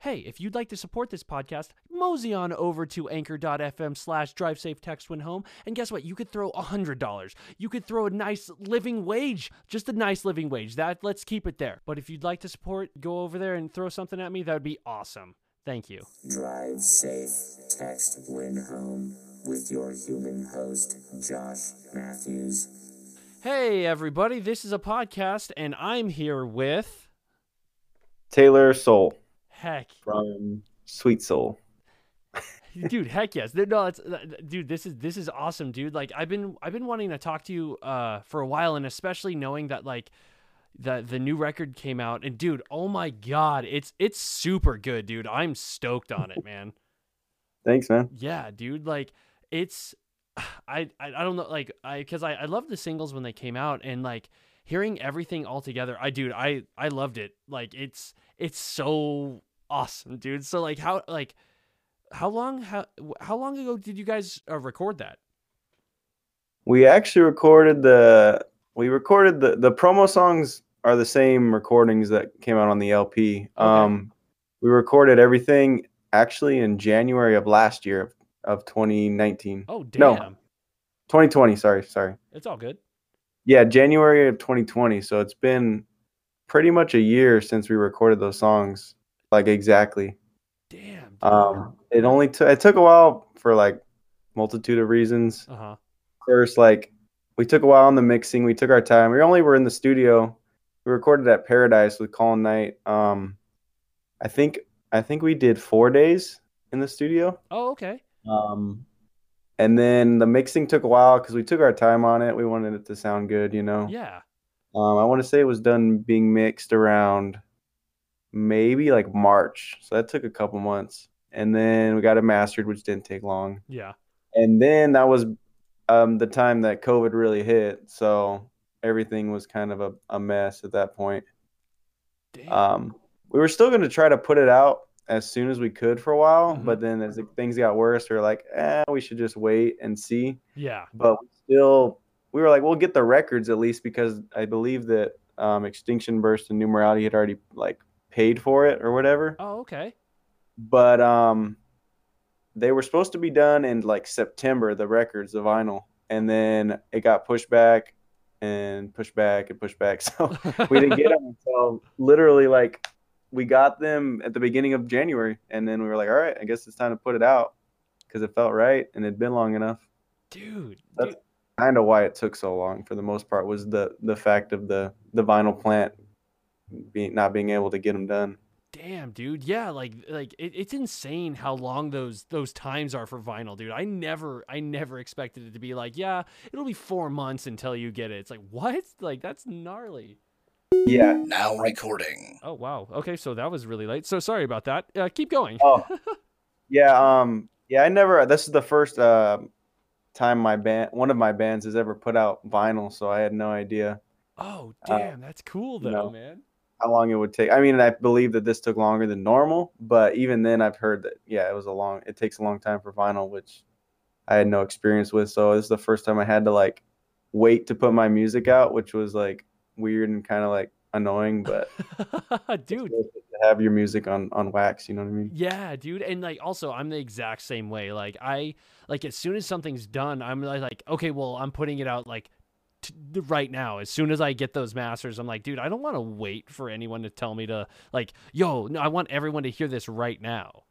hey, if you'd like to support this podcast, mosey on over to anchor.fm slash drive safe text when home. And guess what? You could throw $100. You could throw a nice living wage, just a nice living wage. That Let's keep it there. But if you'd like to support, go over there and throw something at me. That would be awesome. Thank you. Drive safe, text when home with your human host, Josh Matthews. Hey, everybody. This is a podcast, and I'm here with. Taylor Soul Heck. from Sweet Soul. dude heck yes no it's dude this is this is awesome dude like i've been i've been wanting to talk to you uh for a while and especially knowing that like the the new record came out and dude oh my god it's it's super good dude i'm stoked on it man Thanks, man. yeah dude like it's i i, I don't know like i because I, I love the singles when they came out and like hearing everything all together i dude i i loved it like it's it's so awesome dude so like how like how long how how long ago did you guys uh, record that We actually recorded the we recorded the the promo songs are the same recordings that came out on the LP. Um we recorded everything actually in January of last year of, of 2019. oh No. damn 2020, sorry, sorry. it's all good Yeah, January of 2020. So it's been pretty much a year since we recorded those songs. Like exactly. damn dude. Um it only took it took a while for like multitude of reasons. uh-huh. First like we took a while on the mixing. We took our time. We only were in the studio. We recorded at paradise with colin knight um i think i think we did four days in the studio. Oh okay. Um and then the mixing took a while because we took our time on it. We wanted it to sound good you know? Yeah. Um i want to say it was done being mixed around maybe like march so that took a couple months and then we got it mastered which didn't take long yeah and then that was um, the time that COVID really hit. So everything was kind of a, a mess at that point. damn Um, we were still going to try to put it out as soon as we could for a while, Mhm. but then as things got worse, we were like, eh, we should just wait and see. yeah But we still, we were like, we'll get the records at least because I believe that um, Extinction Burst and Numerality had already like paid for it or whatever. Oh okay. But um they were supposed to be done in like September the records the vinyl. And then it got pushed back and pushed back and pushed back. So we didn't get them until literally like we got them at the beginning of January. And then we were like all right I guess it's time to put it out. Because it felt right and it'd been long enough. Dude, That's- kind of why it took so long for the most part was the the fact of the the vinyl plant being not being able to get them done Damn, dude. Yeah, like like it, it's insane how long those those times are for vinyl, dude. I never I never expected it to be like, yeah, it'll be 4 months until you get it. It's like, what? Like that's gnarly. yeah Now recording. Oh, wow. Okay, so that was really late. So sorry about that. Uh, keep going. Oh, yeah. Um, yeah. I never. This is the first uh, time my band, one of my bands, has ever put out vinyl. So I had no idea Oh, uh, damn, that's cool though, no. man. How long it would take. I mean, I believe that this took longer than normal, but even then, I've heard that yeah, it was a long. It takes a long time for vinyl, which I had no experience with. So this is the first time I had to like wait to put my music out, which was like weird and kind of like annoying, but dude, to have your music on on wax. You know what I mean? Yeah, dude, and like also I'm the exact same way. Like I like as soon as something's done, I'm li- like, okay, well, I'm putting it out like t- right now. As soon as I get those masters, I'm like, dude, I don't want to wait for anyone to tell me to like, yo, no, I want everyone to hear this right now.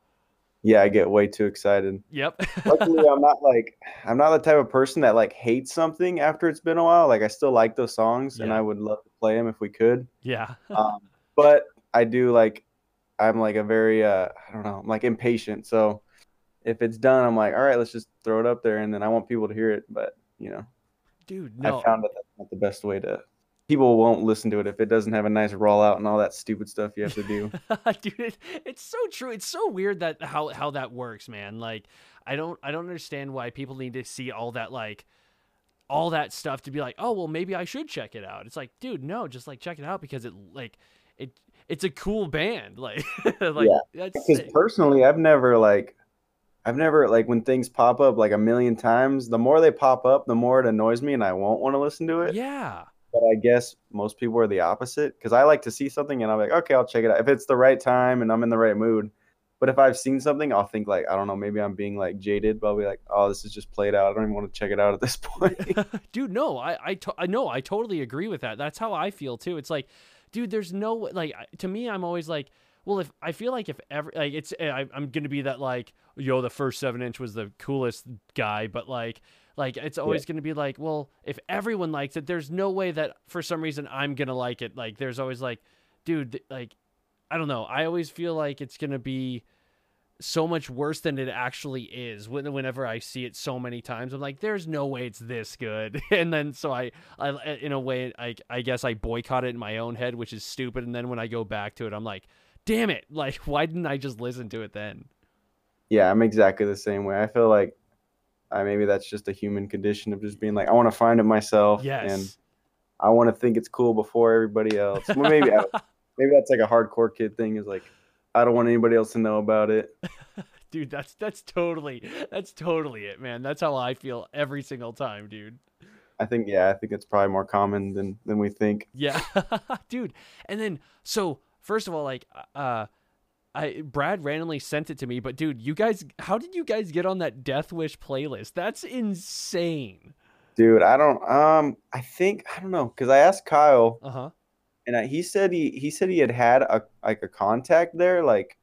Yeah, I get way too excited. Yep. luckily i'm not like i'm not the type of person that like hates something after it's been a while like i still like those songs and i would love to play them if we could yeah. um, but i do like i'm like a very uh i don't know i'm like impatient so if it's done i'm like all right let's just throw it up there and then i want people to hear it but you know Dude, no. i found that that's not the best way to people won't listen to it if it doesn't have a nice rollout and all that stupid stuff you have to do. Dude it, it's so true. It's so weird that how how that works man. Like i don't i don't understand why people need to see all that like all that stuff to be like oh well maybe i should check it out. It's like dude no just like check it out because it like it it's a cool band. Like like Yeah, that's because sick. personally i've never like i've never like when things pop up like a million times the more they pop up the more it annoys me and i won't want to listen to it. Yeah. But i guess most people are the opposite because i like to see something and i'm like okay i'll check it out if it's the right time and i'm in the right mood. But if I've seen something, I'll think like I don't know, maybe I'm being like jaded, but I'll be like, oh, this is just played out. I don't even want to check it out at this point. dude no i I to- I know i totally agree with that. That's how i feel too. It's like dude there's no like to me i'm always like well if i feel like if ever like it's eh, I, i'm gonna be that like yo the first seven inch was the coolest guy but like like it's always gonna be like well if everyone likes it there's no way that for some reason i'm gonna like it like there's always like dude th- like i don't know i always feel like it's gonna be so much worse than it actually is when, whenever I see it so many times. I'm like, there's no way it's this good. And then so I, I in a way, I, I guess I boycott it in my own head, which is stupid. And then when I go back to it, I'm like, damn it. Like, why didn't I just listen to it then? yeah, I'm exactly the same way. I feel like I maybe that's just a human condition of just being like, I want to find it myself, yes. and I want to think it's cool before everybody else. Well, maybe I- maybe that's like a hardcore kid thing. Is like, I don't want anybody else to know about it. dude, that's, that's totally, that's totally it, man. That's how I feel every single time, dude. I think yeah, I think it's probably more common than than we think. Yeah, dude. And then so first of all, like uh I Brad randomly sent it to me, but dude, you guys how did you guys get on that Deathwish playlist? That's insane. Dude, I don't um I think I don't know because I asked Kyle Uh-huh. and I, he said he he said he had had a like a contact there like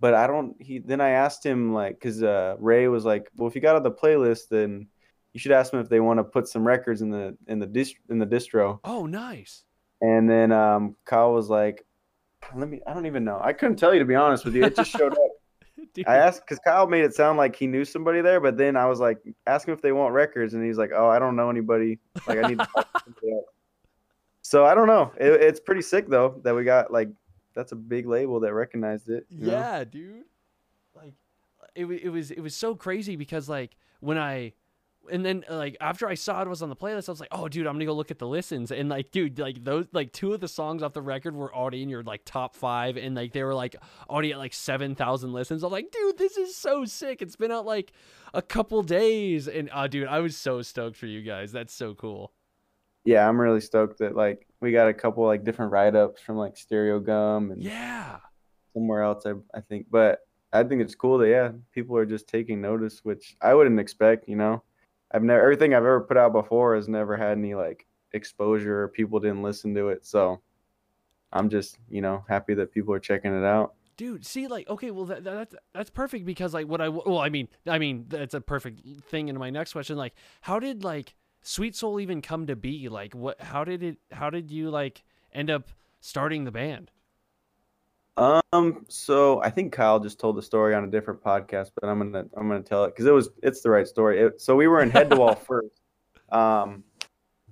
but I don't he then I asked him like cuz uh Ray was like well if you got on the playlist then you should ask them if they want to put some records in the in the dist in the distro Oh, nice. and then um Kyle was like let me I don't even know I couldn't tell you to be honest with you it just showed up Dude, I asked because Kyle made it sound like he knew somebody there, but then I was like, ask him if they want records, and he's like, oh, I don't know anybody. Like I need to talk to somebody else. So I don't know. It, it's pretty sick though that we got like that's a big label that recognized it. you know? yeah, dude. Like it it was it was so crazy because like when I and then uh, like after I saw it was on the playlist, I was like, "Oh, dude, I'm gonna go look at the listens." And like, dude, like those like two of the songs off the record were already in your like top five, and like they were like already at like seven thousand listens. I'm like, dude, this is so sick. It's been out like a couple days, and uh, dude, I was so stoked for you guys. That's so cool. Yeah, I'm really stoked that like we got a couple like different write ups from like Stereogum and Yeah, somewhere else. I I think, but I think it's cool that yeah, people are just taking notice, which I wouldn't expect. You know, I've never everything I've ever put out before has never had any like exposure or people didn't listen to it. So I'm just you know happy that people are checking it out. dude. See, like, okay, well, that, that, that's that's perfect because like what I well, I mean, I mean, that's a perfect thing into my next question. Like, how did like Sweet Soul even come to be? Like, what? How did it? How did you like end up starting the band? Um, so I think Kyle just told the story on a different podcast, but I'm gonna I'm gonna tell it because it was it's the right story. It, so we were in head to wall first, um,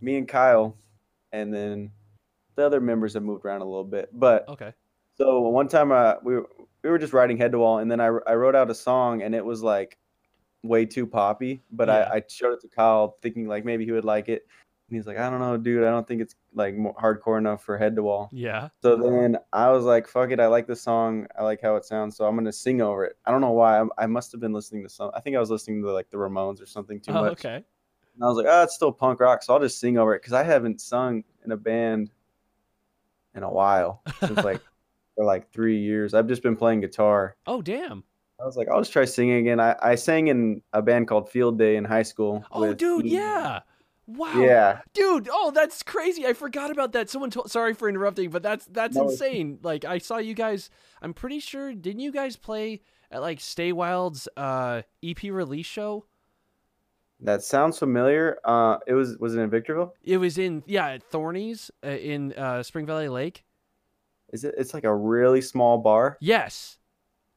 me and Kyle, and then the other members have moved around a little bit. But Okay. so one time uh, we were, we were just riding head to wall, and then I I wrote out a song, and it was like way too poppy. But Yeah. I, I showed it to Kyle, thinking like maybe he would like it, and he's like, I don't know, dude, I don't think it's like more hardcore enough for head to wall. Yeah. So then I was like, fuck it. I like the song. I like how it sounds. So I'm going to sing over it. I don't know why. I, I must have been listening to some. I think I was listening to like the Ramones or something too Oh, much. okay. And I was like, oh, it's still punk rock. So I'll just sing over it because I haven't sung in a band in a while since like for like three years. I've just been playing guitar. Oh, damn. I was like, I'll just try singing again. I, I sang in a band called Field Day in high school. Oh, dude, Ian. yeah. Wow. Yeah. Dude, oh, that's crazy. I forgot about that. Someone told sorry for interrupting, but that's that's No, insane. Like I saw you guys I'm pretty sure didn't you guys play at like Stay Wild's uh EP release show? That sounds familiar. Uh, it was was it in Victorville? It was in yeah, at Thorny's uh, in uh Spring Valley Lake. Is it? It's like a really small bar. Yes.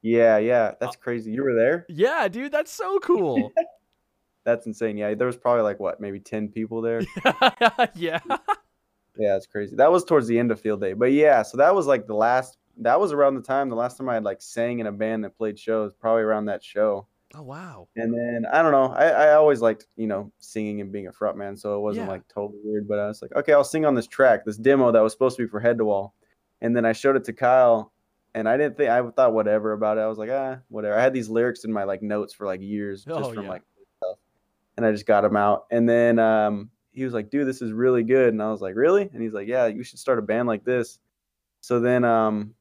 Yeah, yeah, that's crazy. You were there? Yeah, dude, that's so cool. That's insane. Yeah, there was probably like what, maybe ten people there. yeah. yeah, it's crazy. That was towards the end of field day, but yeah, so that was like the last. That was around the time the last time I had like sang in a band that played shows. Probably around that show. Oh wow. And then I don't know. I, I always liked you know singing and being a front man, so it wasn't Yeah. like totally weird. But I was like, okay, I'll sing on this track, this demo that was supposed to be for Head to Wall, and then I showed it to Kyle, and I didn't think I thought whatever about it. I was like, ah, whatever. I had these lyrics in my like notes for like years just Oh, from yeah. like and I just got him out. And then um, he was like, dude, this is really good, and I was like, really? And he's like, yeah, you should start a band like this. So then um,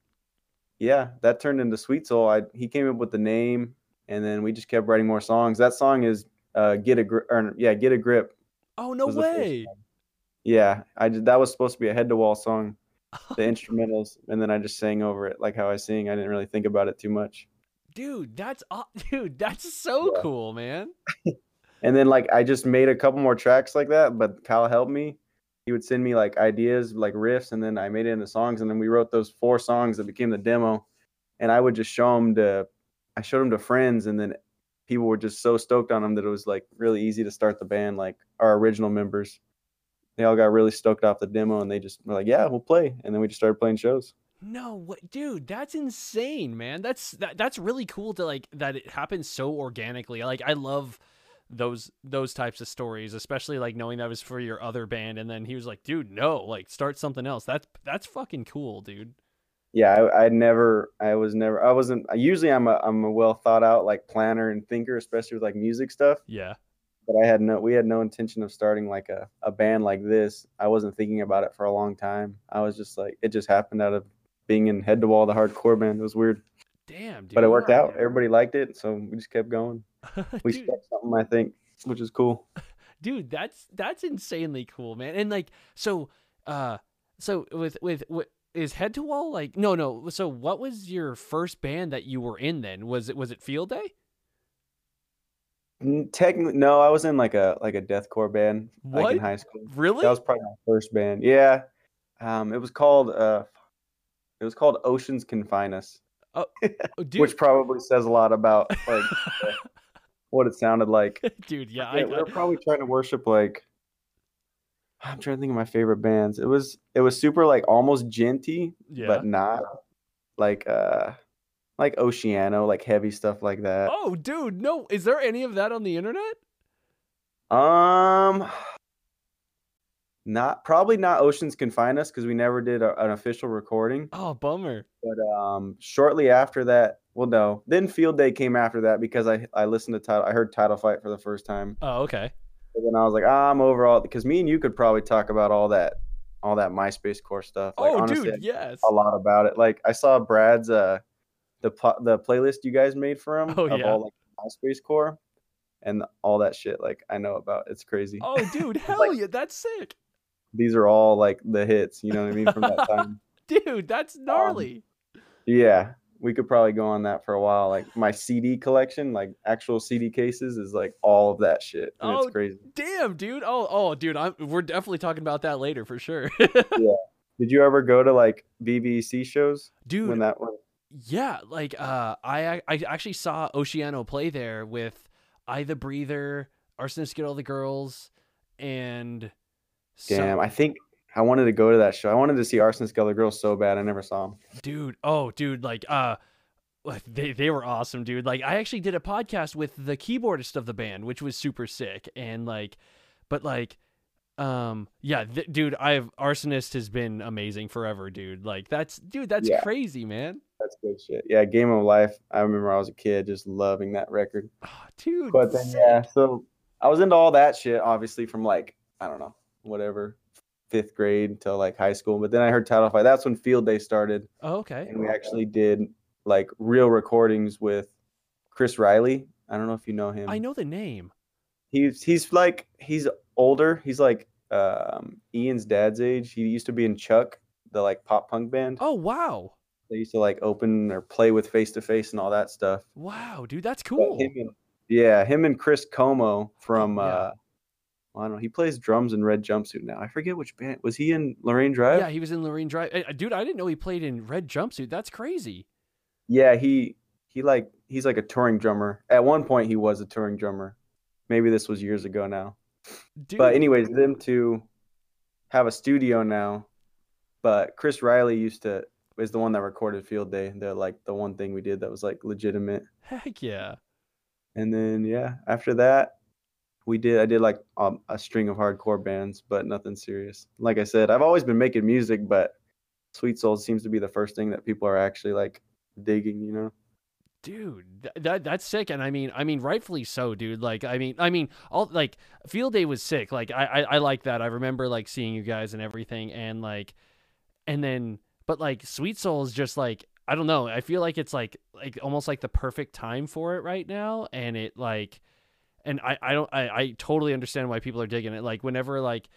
yeah, that turned into Sweet Soul. I he came up with the name, and then we just kept writing more songs. That song is uh, "Get a Grip," or yeah, "Get a Grip." Oh no was the first way. Yeah, I did. That was supposed to be a head to wall song, the instrumentals, and then I just sang over it like how I sing. I didn't really think about it too much. Dude, that's dude, that's so Yeah. cool, man. And then like I just made a couple more tracks like that, but Kyle helped me. He would send me like ideas, like riffs, and then I made it into songs. And then we wrote those four songs that became the demo. And I would just show them to, I showed them to friends, and then people were just so stoked on them that it was like really easy to start the band. Like our original members, they all got really stoked off the demo, and they just were like, "Yeah, we'll play." And then we just started playing shows. No, what, dude? That's insane, man. That's that, that's really cool to like that it happens so organically. Like I love those those types of stories, especially like knowing that was for your other band, and then he was like, "Dude, no, like start something else." That's that's fucking cool, dude. yeah I, I never i was never i wasn't usually i'm a i'm a well thought out like planner and thinker especially with like music stuff. Yeah, but i had no we had no intention of starting like a, a band like this. I wasn't thinking about it for a long time. I was just like it just happened out of being in head to wall the hardcore band. It was weird. Damn, dude. but it worked out. Everybody liked it so we just kept going we dude, something i think which is cool. Dude that's that's insanely cool man. And like so uh so with with with is head to wall like no no. So what was your first band that you were in then? Was it was it field day? Technically no i was in like a like a deathcore band like in high school. Really? That was probably my first band. Yeah. Um, it was called uh, it was called Oceans Confine Us, Oh, dude. Which probably says a lot about like what it sounded like. dude yeah, Yeah, I, we were probably trying to worship like I'm trying to think of my favorite bands. It was it was super like almost djenty, yeah but not like uh like Oceano, like heavy stuff like that. oh dude no is there any of that on the internet Um, not probably not Oceans Confine Us because we never did a, an official recording. oh bummer But um, shortly after that, well, no, then Field Day came after that because I I listened to title, I heard Title Fight for the first time, oh okay and then I was like, ah, I'm overall because me and you could probably talk about all that, all that MySpace core stuff. Like, oh honestly, dude yes a lot about it. Like I saw Brad's uh, the the playlist you guys made for him Oh, of yeah. all like MySpace core, and all that shit. Like I know about. It's crazy. oh dude hell like- yeah that's sick These are all like the hits. You know what I mean from that time. dude that's Um, gnarly Yeah, we could probably go on that for a while. Like my CD collection, like actual CD cases, is like all of that shit. And Oh, it's crazy. damn dude oh oh dude i'm we're definitely talking about that later for sure yeah. Did you ever go to like BBC shows dude when that one? Yeah, like uh, I I actually saw Oceano play there with I the Breather, Arsonist Get All the Girls, and some- Damn, I think I wanted to go to that show. I wanted to see Arson Skeller Girls so bad. I never saw them. dude. Oh, dude, like uh, they they were awesome, dude. Like I actually did a podcast with the keyboardist of the band, which was super sick, and like, but like. Um yeah th- dude I've arsonist has been amazing forever dude like that's dude that's Yeah. crazy man That's good shit. Yeah, Game of Life. I remember I was a kid just loving that record. oh, dude But then sick. yeah, so I was into all that shit obviously from like I don't know whatever fifth grade until like high school. But then I heard Title Fight. That's when Field Day started. oh, okay and we actually did like real recordings with Chris Riley. I don't know if you know him. I know the name He's he's like he's older. He's like um, Ian's dad's age. He used to be in Chuck, the like pop punk band. oh wow They used to like open or play with Face to Face and all that stuff. wow dude that's cool him and, yeah, him and Chris Como from yeah. uh, I don't know. He plays drums in Red Jumpsuit now. I forget which band. Was he in Lorene Drive? Yeah, he was in Lorene Drive. Dude, I didn't know he played in Red Jumpsuit. That's crazy. Yeah, he he like he's like a touring drummer. At one point, he was a touring drummer. Maybe this was years ago now. Dude, But anyways, them two have a studio now. But Chris Riley used to is the one that recorded Field Day. They're like the one thing we did that was like legitimate. heck yeah. And then yeah, after that, we did I did like um, a string of hardcore bands, but nothing serious. Like I said, I've always been making music, but Sweet Soul seems to be the first thing that people are actually like digging. You know? Dude, th- that that's sick, and I mean, I mean, rightfully so, dude. Like, I mean, I mean, all like Field Day was sick. Like, I, I, I like that. I remember like seeing you guys and everything, and like, and then, but like, Sweet Soul is just like, I don't know. I feel like it's like like almost like the perfect time for it right now, and it like, and I I don't I I totally understand why people are digging it. Like whenever like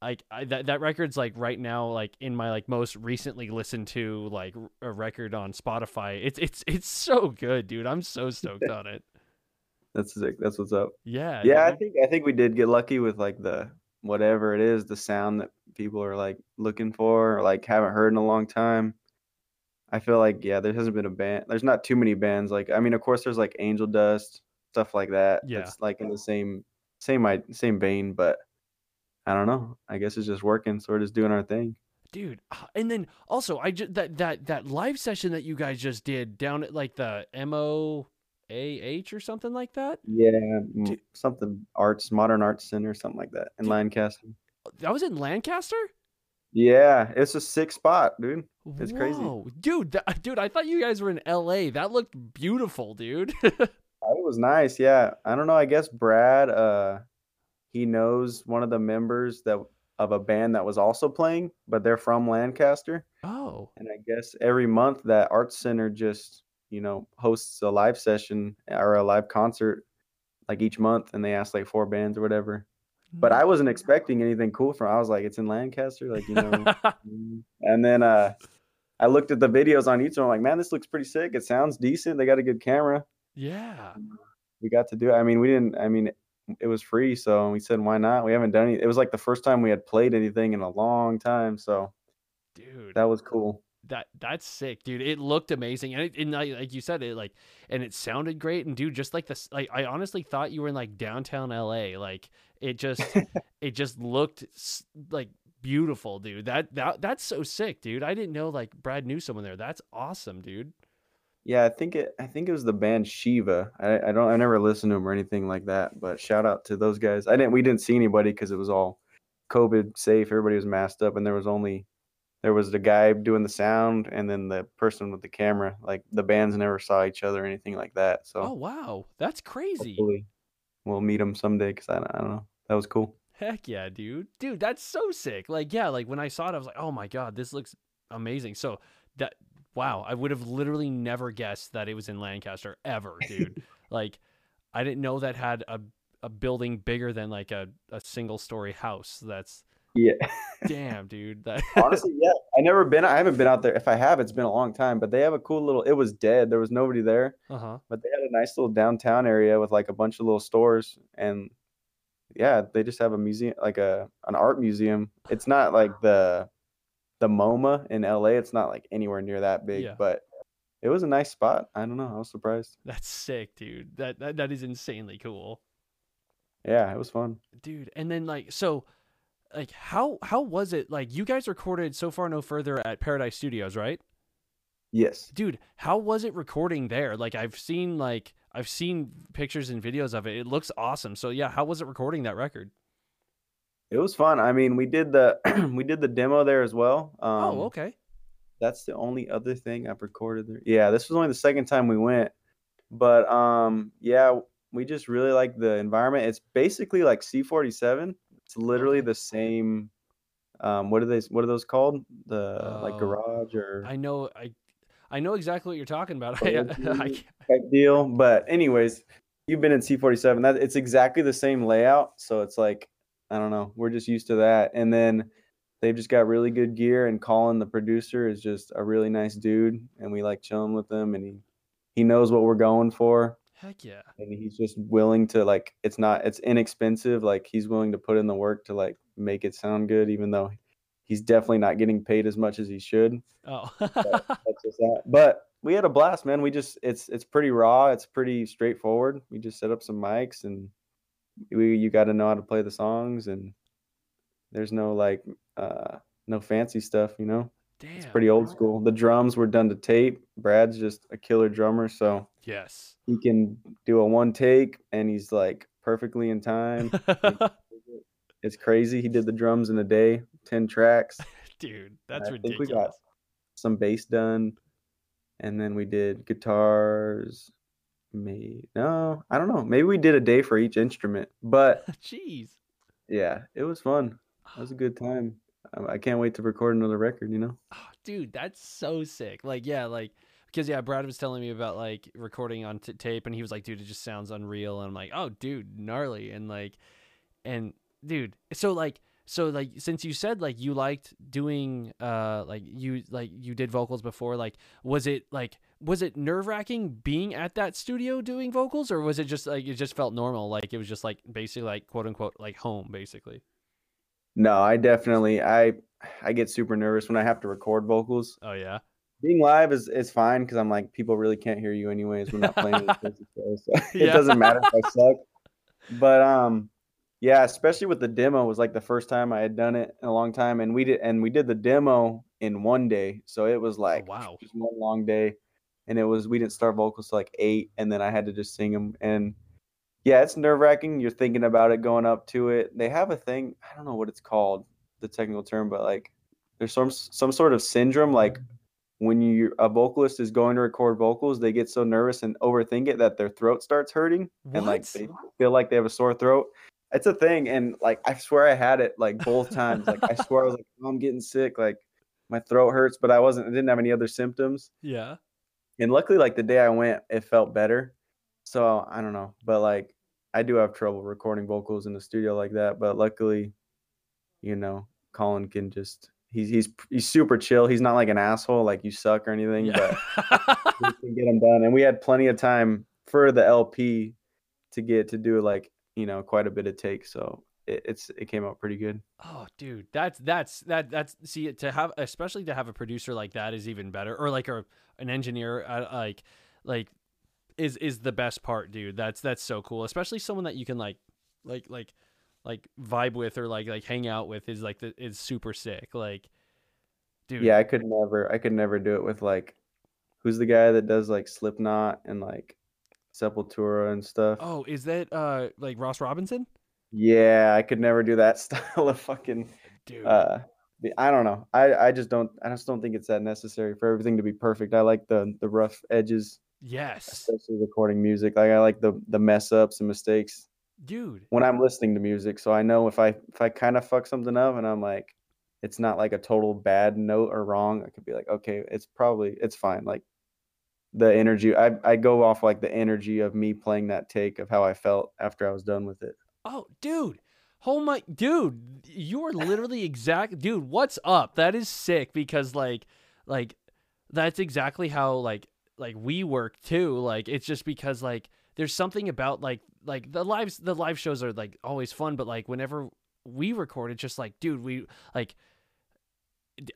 like I, that that record's like right now like in my like most recently listened to like a record on Spotify. It's it's it's so good, dude. I'm so stoked on it. That's sick. That's what's up. Yeah. Yeah, I think I think we did get lucky with like the whatever it is, the sound that people are like looking for or like haven't heard in a long time. I feel like yeah, there hasn't been a band. There's not too many bands like I mean, of course there's like Angel Dust, stuff like that. Yeah. It's like in the same same same vein, but I don't know. I guess it's just working, so we're just doing our thing. dude ah, and then also i just that that that live session that you guys just did down at like the moah or something like that Yeah, Dude. something arts, modern arts center, something like that in Dude. Lancaster. that was in lancaster Yeah, it's a sick spot, dude. It's crazy. Dude that, dude i thought you guys were in la that looked beautiful dude was nice, yeah. I don't know. I guess Brad, uh, he knows one of the members that of a band that was also playing, but they're from Lancaster. oh And I guess every month that Arts Center just, you know, hosts a live session or a live concert like each month, and they ask like four bands or whatever. But I wasn't expecting anything cool from. I was like, it's in Lancaster, like you know. Mm. and then uh, I looked at the videos on YouTube. I'm like, man, this looks pretty sick. It sounds decent. They got a good camera. Yeah we got to do it. I mean, we didn't. I mean, it was free, so we said, why not? We haven't done it. It was like the first time we had played anything in a long time, so dude that was cool. that that's sick, dude. It looked amazing, and, it, and like, like you said, it like and it sounded great. And dude, just like this, like I honestly thought you were in like downtown LA. Like it just, it just looked s- like beautiful, dude. That that that's so sick, dude. I didn't know like Brad knew someone there. That's awesome, dude. Yeah, I think it. I think it was the band Shiva. I, I don't. I never listened to them or anything like that. But shout out to those guys. I didn't. We didn't see anybody because it was all COVID safe. Everybody was masked up, and there was only there was the guy doing the sound, and then the person with the camera. Like the bands never saw each other or anything like that. So Oh wow, that's crazy. we'll meet them someday. Because I, I don't know. That was cool. Heck yeah, dude. Dude, that's so sick. Like, yeah, like when I saw it, I was like, oh my God, this looks amazing. So that wow, I would have literally never guessed that it was in Lancaster ever, dude. like I didn't know that had a a building bigger than like a, a single story house. That's Yeah. damn, dude. That Honestly, yeah. I never been. I haven't been out there. If I have, it's been a long time. But they have a cool little. It was dead. There was nobody there. uh-huh. But they had a nice little downtown area with like a bunch of little stores and yeah, they just have a museum, like a an art museum. It's not like the the MoMA in LA. It's not like anywhere near that big, Yeah. but it was a nice spot. I don't know. I was surprised. That's sick, dude. That, that that is insanely cool. Yeah, it was fun. Dude, and then like so like how how was it like you guys recorded so far no further at Paradise Studios, right? Yes. dude how was it recording there like i've seen like i've seen pictures and videos of it it looks awesome so yeah how was it recording that record It was fun. I mean, we did the we did the demo there as well. Um, oh okay that's the only other thing I've recorded there. Yeah, this was only the second time we went, but um, yeah, we just really like the environment. It's basically like C47. It's literally the same. Um, what are they? What are those called? The like Oh, garage or i know i i know exactly what you're talking about I, I, deal. But anyways, you've been in C47. That it's exactly the same layout. So it's like I don't know. We're just used to that. And then they've just got really good gear. And Colin, the producer, is just a really nice dude, and we like chilling with him. And he he knows what we're going for, heck yeah and he's just willing to like. It's not. It's inexpensive. Like he's willing to put in the work to like make it sound good, even though he's definitely not getting paid as much as he should oh that's just that. But we had a blast, man. We just it's it's pretty raw. It's pretty straightforward. We just set up some mics and we you got to know how to play the songs and there's no like uh no fancy stuff, you know. damn It's pretty old school. The drums were done to tape. Brad's just a killer drummer, so yes he can do a one take and he's like perfectly in time. It's crazy. He did the drums in a day, 10 tracks. dude that's I think we got ridiculous some bass done, and then we did guitars. Maybe no, I don't know. Maybe we did a day for each instrument, but jeez yeah, it was fun. It was a good time. Um, I can't wait to record another record. You know, Oh, dude, that's so sick. Like, yeah, like because yeah, Brad was telling me about like recording on t- tape, and he was like, "Dude, it just sounds unreal." And I'm like, "Oh, dude, gnarly!" And like, and dude, so like, so like, since you said like you liked doing, uh, like you like you did vocals before, like, was it like was it nerve wracking being at that studio doing vocals, or was it just like it just felt normal, like it was just like basically like quote unquote like home, basically? No, I definitely I I get super nervous when I have to record vocals. Oh yeah. Being live is is fine because I'm like people really can't hear you anyways. We're not playing this music show, so it doesn't matter if I suck. But um, yeah, especially with the demo was like the first time I had done it in a long time, and we did and we did the demo in one day, so it was like Oh, wow. just one long day, and it was we didn't start vocals till like eight, and then I had to just sing them, and yeah, it's nerve wracking. You're thinking about it going up to it. They have a thing I don't know what it's called, the technical term, but like there's some some sort of syndrome like when you a vocalist is going to record vocals, they get so nervous and overthink it that their throat starts hurting and like they feel like they have a sore throat. It's a thing, and like I swear I had it like both times. Like I swear I was like, oh, I'm getting sick, like my throat hurts, but I wasn't. I didn't have any other symptoms. Yeah. And luckily, like the day I went, it felt better. So I don't know, but like I do have trouble recording vocals in the studio like that. But luckily, you know, Colin can just he's he's he's super chill. He's not like an asshole, like you suck or anything. Yeah. But we can get them done. And we had plenty of time for the LP to get to do like you know quite a bit of takes. So it, it's it came out pretty good. Oh, dude, that's that's that that's see to have especially to have a producer like that is even better, or like a an engineer uh, like like is is the best part, dude. That's that's so cool, especially someone that you can like like like like vibe with or like like hang out with is like the, is super sick. Like, dude, Yeah, I could never I could never do it with like who's the guy that does like Slipknot and like Sepultura and stuff. Oh, is that uh like Ross Robinson? Yeah, I could never do that style of fucking Dude, uh I don't know. I I just don't I just don't think it's that necessary for everything to be perfect. I like the the rough edges, yes, especially recording music. Like I like the the mess ups and mistakes dude. when I'm listening to music. So I know if I if I kind of fuck something up and I'm like it's not like a total bad note or wrong, I could be like, okay, it's probably it's fine. Like the energy I I go off like the energy of me playing that take of how I felt after I was done with it. Oh, dude. Oh my dude, you are literally exact dude, what's up? That is sick because like like that's exactly how like like we work too. Like it's just because like there's something about like like the lives the live shows are like always fun, but like whenever we record it's just like dude, we like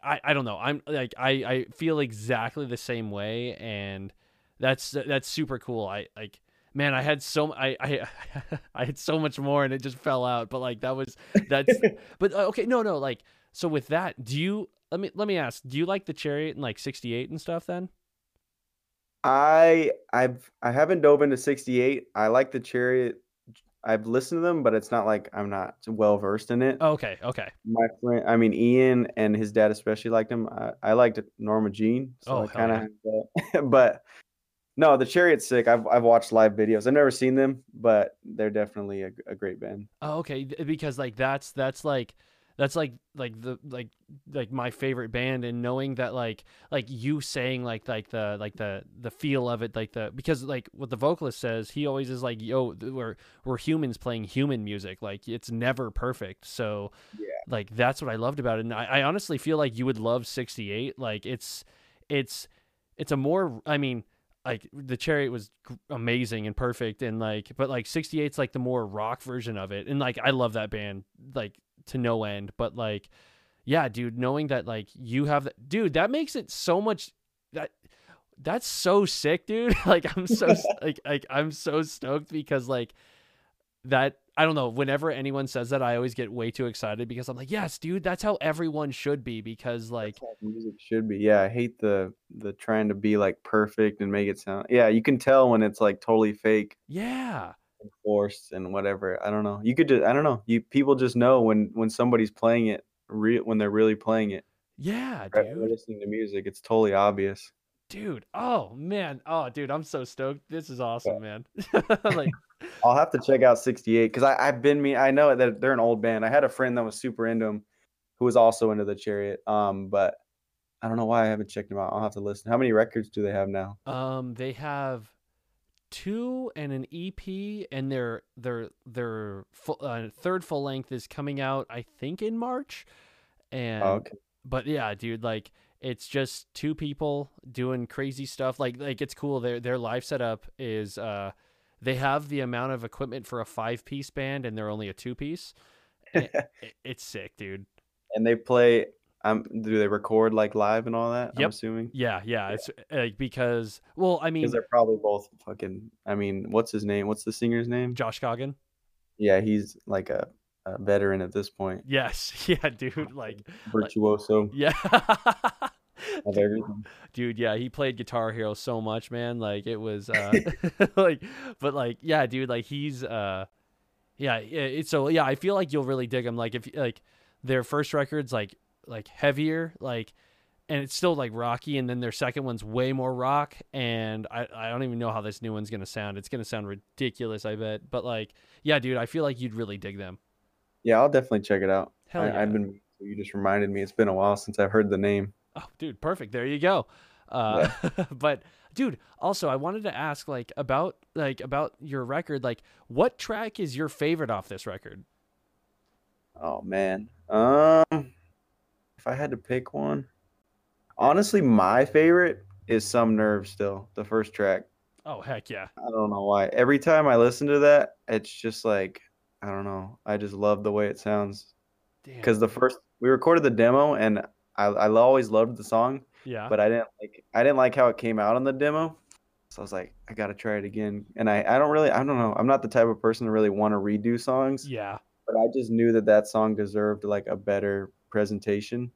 I, I don't know. I'm like I, I feel exactly the same way and that's that's super cool. I like man, I had so I I I had so much more and it just fell out. But like that was that's but uh, okay, no, no, like so with that, do you let me let me ask, do you like the Chariot and like 68 and stuff then? I I've I haven't dove into 68. I like the Chariot. I've listened to them, but it's not like I'm not well versed in it. Okay, okay. My friend, I mean Ian and his dad especially liked him. I, I liked Norma Jean, so Oh, I kind of. but no, the Chariot's sick. I've I've watched live videos. I've never seen them, but they're definitely a, a great band. Oh, okay, because like that's that's like that's like like the like like my favorite band and knowing that like like you saying like like the like the the feel of it like the because like what the vocalist says he always is like yo we're we're humans playing human music like it's never perfect so Yeah. like that's what I loved about it and I, I honestly feel like you would love 68 like it's it's it's a more I mean like the chariot was amazing and perfect and like but like 68's like the more rock version of it. And like i love that band like to no end. But like yeah dude knowing that like you have that dude that makes it so much that that's so sick dude. Like i'm so like like i'm so stoked because like that i don't know whenever anyone says that i always get way too excited because i'm like yes dude that's how everyone should be because like music should be. Yeah, I hate the the trying to be like perfect and make it sound. Yeah, you can tell when it's like totally fake. yeah and forced and whatever. I don't know. You could just I don't know. You people just know when when somebody's playing it real when they're really playing it. yeah Right? dude listening to music. It's totally obvious. dude oh man oh dude i'm so stoked this is awesome man like I'll have to check out 68 because I've been me I know that they're an old band. I had a friend that was super into them who was also into the Chariot. Um, but I don't know why I haven't checked them out. I'll have to listen. How many records do they have now? Um, they have two and an EP, and their their their full, uh, third full length is coming out, I think, in March. And Oh, okay. but yeah, dude, like it's just two people doing crazy stuff. Like like it's cool. Their their live setup is uh they have the amount of equipment for a five piece band, and they're only a two piece. It, it's sick, dude. And they play. Um, do they record like live and all that? I'm Yep. assuming Yeah, yeah. It's like because well, I mean, they're probably both fucking. I mean, what's his name? What's the singer's name? Josh Scogin. Yeah, he's like a, a veteran at this point, Yes, yeah, dude. Like, virtuoso yeah. of everything. dude yeah he played guitar hero so much man like it was uh like but like yeah dude like he's uh yeah it's so yeah i feel like you'll really dig him like if like their first record's like like heavier like and it's still like rocky and then their second one's way more rock and i i don't even know how this new one's gonna sound it's gonna sound ridiculous i bet but like yeah dude i feel like you'd really dig them Yeah, I'll definitely check it out. hell I, yeah I've been. You just reminded me. It's been a while since I've heard the name. Oh, dude, perfect. There you go. Uh, but dude, also I wanted to ask like about like about your record. Like, what track is your favorite off this record? Oh man. Um, if I had to pick one, honestly, my favorite is "Some Nerve." Still, the first track. Oh heck yeah, I don't know why. Every time I listen to that, it's just like I don't know. I just love the way it sounds. Because the first we recorded the demo, and I I always loved the song, yeah, but I didn't like I didn't like how it came out on the demo. So I was like, I gotta try it again. And I I don't really I don't know. I'm not the type of person to really want to redo songs, yeah, but I just knew that that song deserved like a better presentation.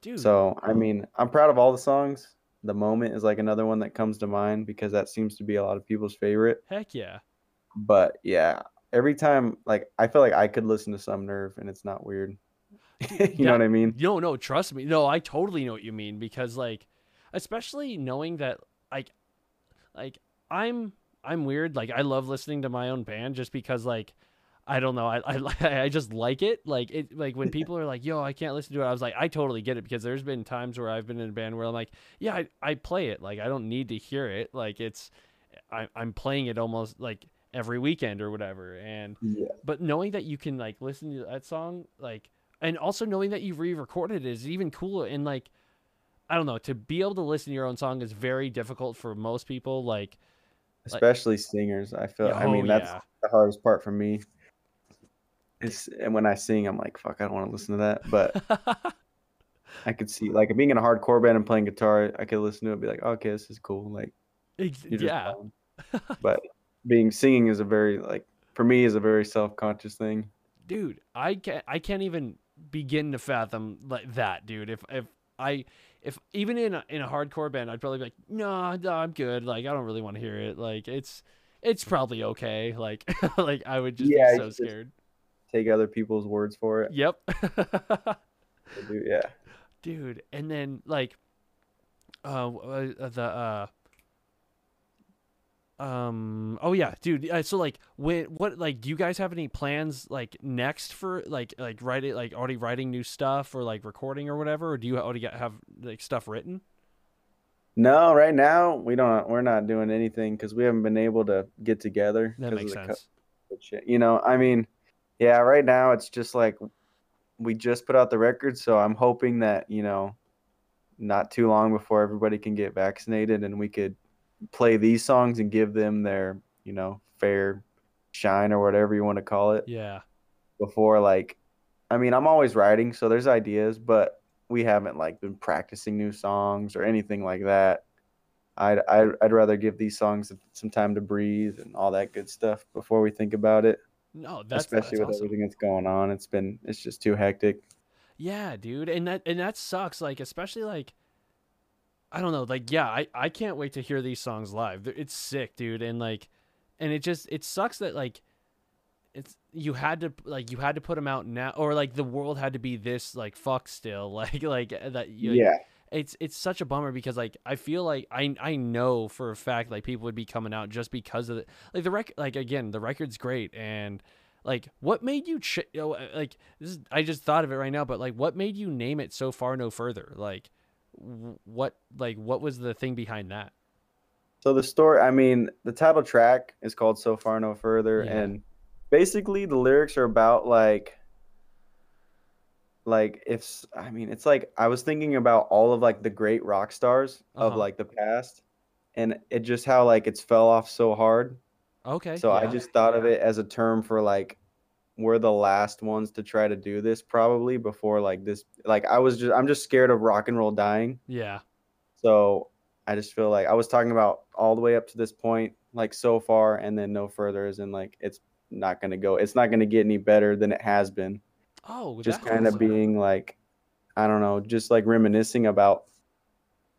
dude. So I mean, I'm proud of all the songs. The moment is like another one that comes to mind because that seems to be a lot of people's favorite. heck yeah, But yeah, every time like I feel like I could listen to some nerve and it's not weird. you know what I mean? no, no, trust me. No, I totally know what you mean because like, especially knowing that like, like I'm I'm weird. Like I love listening to my own band just because like. I don't know. I, I I just like it. Like it. Like when people are like, "Yo, I can't listen to it," I was like, I totally get it because there's been times where I've been in a band where I'm like, "Yeah, I, I play it. Like I don't need to hear it. Like it's, I, I'm playing it almost like every weekend or whatever." And Yeah. but knowing that you can like listen to that song, like, and also knowing that you've re-recorded it is even cooler. And like, I don't know, to be able to listen to your own song is very difficult for most people. Like, Especially singers. I feel I oh, mean that's yeah. the hardest part for me. It's and when I sing I'm like, fuck, I don't want to listen to that. But I could see like being in a hardcore band and playing guitar, I could listen to it and be like, okay, this is cool. Like Ex- you're just yeah, but being singing is a very like for me is a very self conscious thing. dude, I can't, I can't even begin to fathom like that, dude. If if I if even in a, in a hardcore band, I'd probably be like, no, no, I'm good. Like I don't really want to hear it. Like it's it's probably okay. Like like I would just Yeah, be so scared. Take other people's words for it. Yep. Do- Yeah. dude and then like uh uh, the uh um oh yeah dude uh, so like when what like do you guys have any plans like next for like like writing like already writing new stuff or like recording or whatever or do you already have like stuff written No, right now we don't. We're not doing anything because we haven't been able to get together. that makes sense shit. You know, I mean, yeah. Right now it's just like we just put out the record, so I'm hoping that you know, not too long before everybody can get vaccinated and we could play these songs and give them their you know fair shine or whatever you want to call it yeah before like i mean i'm always writing so there's ideas but we haven't like been practicing new songs or anything like that i'd i'd, I'd rather give these songs some time to breathe and all that good stuff before we think about it no that's especially that's with awesome. everything that's going on it's been it's just too hectic Yeah, dude, and that and that sucks. Like, especially like, I don't know. Like, yeah, I I can't wait to hear these songs live. It's sick, dude, and like, and it just it sucks that like, it's you had to like you had to put them out now, or like the world had to be this like fuck still, like like uh, that. You, yeah it's it's such a bummer because like I feel like I I know for a fact like people would be coming out just because of it. Like the record, like again, the record's great and. Like, what made you ch- uh, like this? Is, I just thought of it right now, but like, what made you name it so far no further? Like, what like what was the thing behind that? So the story, I mean, the title track is called "So Far No Further," Yeah. and basically the lyrics are about like, like if I mean, it's like I was thinking about all of like the great rock stars of Uh-huh. like the past, and it just how like it's fell off so hard. Okay. So I just thought of it as a term for like we're the last ones to try to do this probably before like this like I was just I'm just scared of rock and roll dying. yeah. So I just feel like I was talking about all the way up to this point, like so far, and then no further, as in like it's not gonna go. It's not gonna get any better than it has been. Oh, Just kind of being like, I don't know, just like reminiscing about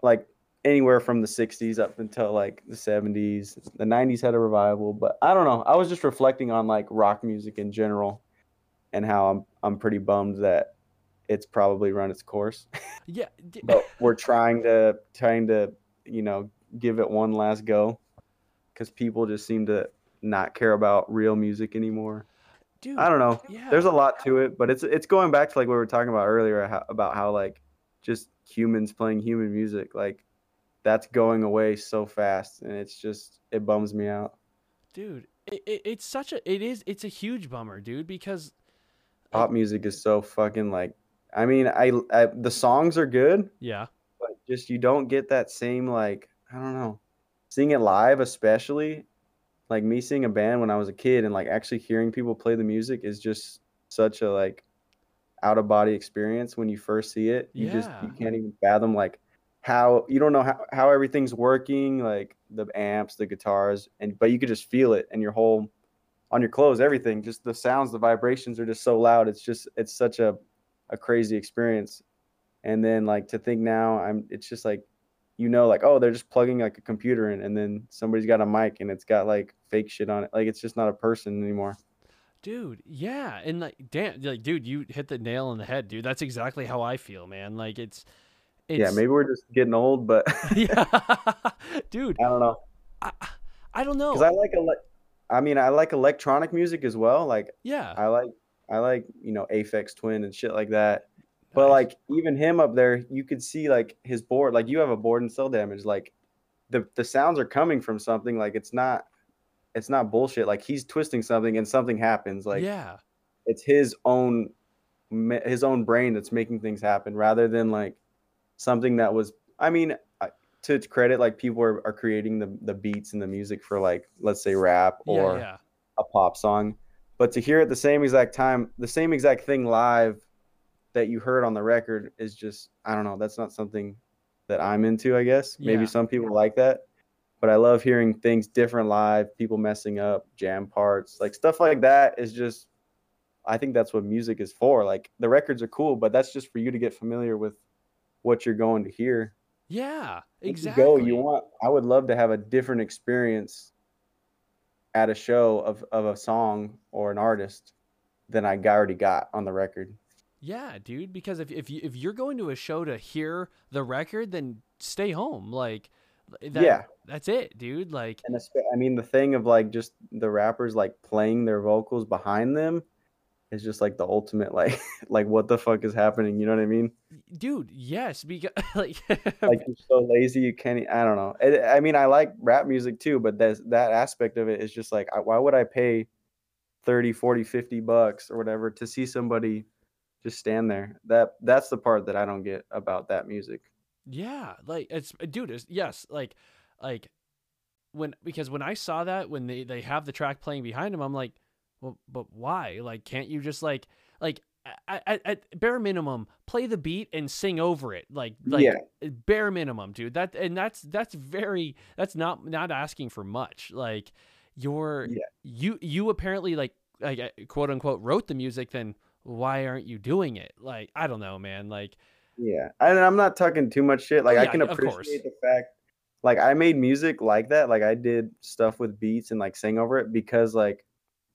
like anywhere from the 60s up until like the 70s. The 90s had a revival, but I don't know. I was just reflecting on like rock music in general and how I'm I'm pretty bummed that it's probably run its course. Yeah. but we're trying to trying to you know give it one last go because people just seem to not care about real music anymore Dude. i don't know Yeah. there's a lot to it but it's it's going back to like what we were talking about earlier how, about how like just humans playing human music like that's going away so fast and it's just it bums me out. Dude it, it, it's such a it is it's a huge bummer dude because pop music is so fucking like i mean I, I the songs are good yeah. but just you don't get that same like I don't know, seeing it live, especially like me seeing a band when I was a kid and like actually hearing people play the music is just such a like out of body experience when you first see it. You just you can't even fathom like how you don't know how, how everything's working, like the amps, the guitars, and but you could just feel it and your whole on your clothes, everything, just the sounds, the vibrations are just so loud. It's just it's such a a crazy experience. And then like to think now i'm it's just like you know like oh they're just plugging like a computer in and then somebody's got a mic and it's got like fake shit on it. Like it's just not a person anymore. Dude yeah and like damn like dude you hit the nail on the head dude. That's exactly how i feel man. Like it's it's yeah maybe we're just getting old but yeah. Dude i don't know. I, I don't know. Because i like ele- i mean i like electronic music as well like yeah. I like i like you know aphex twin and shit like that. But like even him up there you could see like his board like you have a board and cell damage like the the sounds are coming from something like it's not it's not bullshit like he's twisting something and something happens like yeah. it's his own his own brain that's making things happen rather than like something that was i mean to its credit like people are, are creating the, the beats and the music for like let's say rap or yeah. yeah a pop song. But to hear at the same exact time the same exact thing live that you heard on the record is just i don't know that's not something that i'm into i guess. Maybe some people like that. But i love hearing things different live people messing up jam parts like stuff like that is just i think that's what music is for. Like the records are cool but that's just for you to get familiar with what you're going to hear yeah exactly you go you want i would love to have a different experience at a show of, of a song or an artist than i already got on the record Yeah, dude. Because if if you if you're going to a show to hear the record, then stay home. Like, that, Yeah. that's it, dude. Like, and i mean the thing of like just the rappers like playing their vocals behind them is just like the ultimate like like what the fuck is happening you know what i mean? Dude, yes, because like, like you're so lazy you can't i don't know. It- i mean i like rap music too but that's that aspect of it is just like I- why would i pay 30 40 50 bucks or whatever to see somebody just stand there? That that's the part that i don't get about that music. Yeah, like it's dude, it's yes, like, like when because when I saw that when they they have the track playing behind him, I'm like, well, but why? Like, can't you just like like at, at, bare minimum play the beat and sing over it like like Yeah. bare minimum dude that and that's that's very that's not not asking for much like you're Yeah. you you apparently like like uh, quote unquote wrote the music then why aren't you doing it like i don't know man like Yeah, and I'm not talking too much shit. Like I Oh, can appreciate the fact, like I made music like that. Like I did stuff with beats and like sang over it because like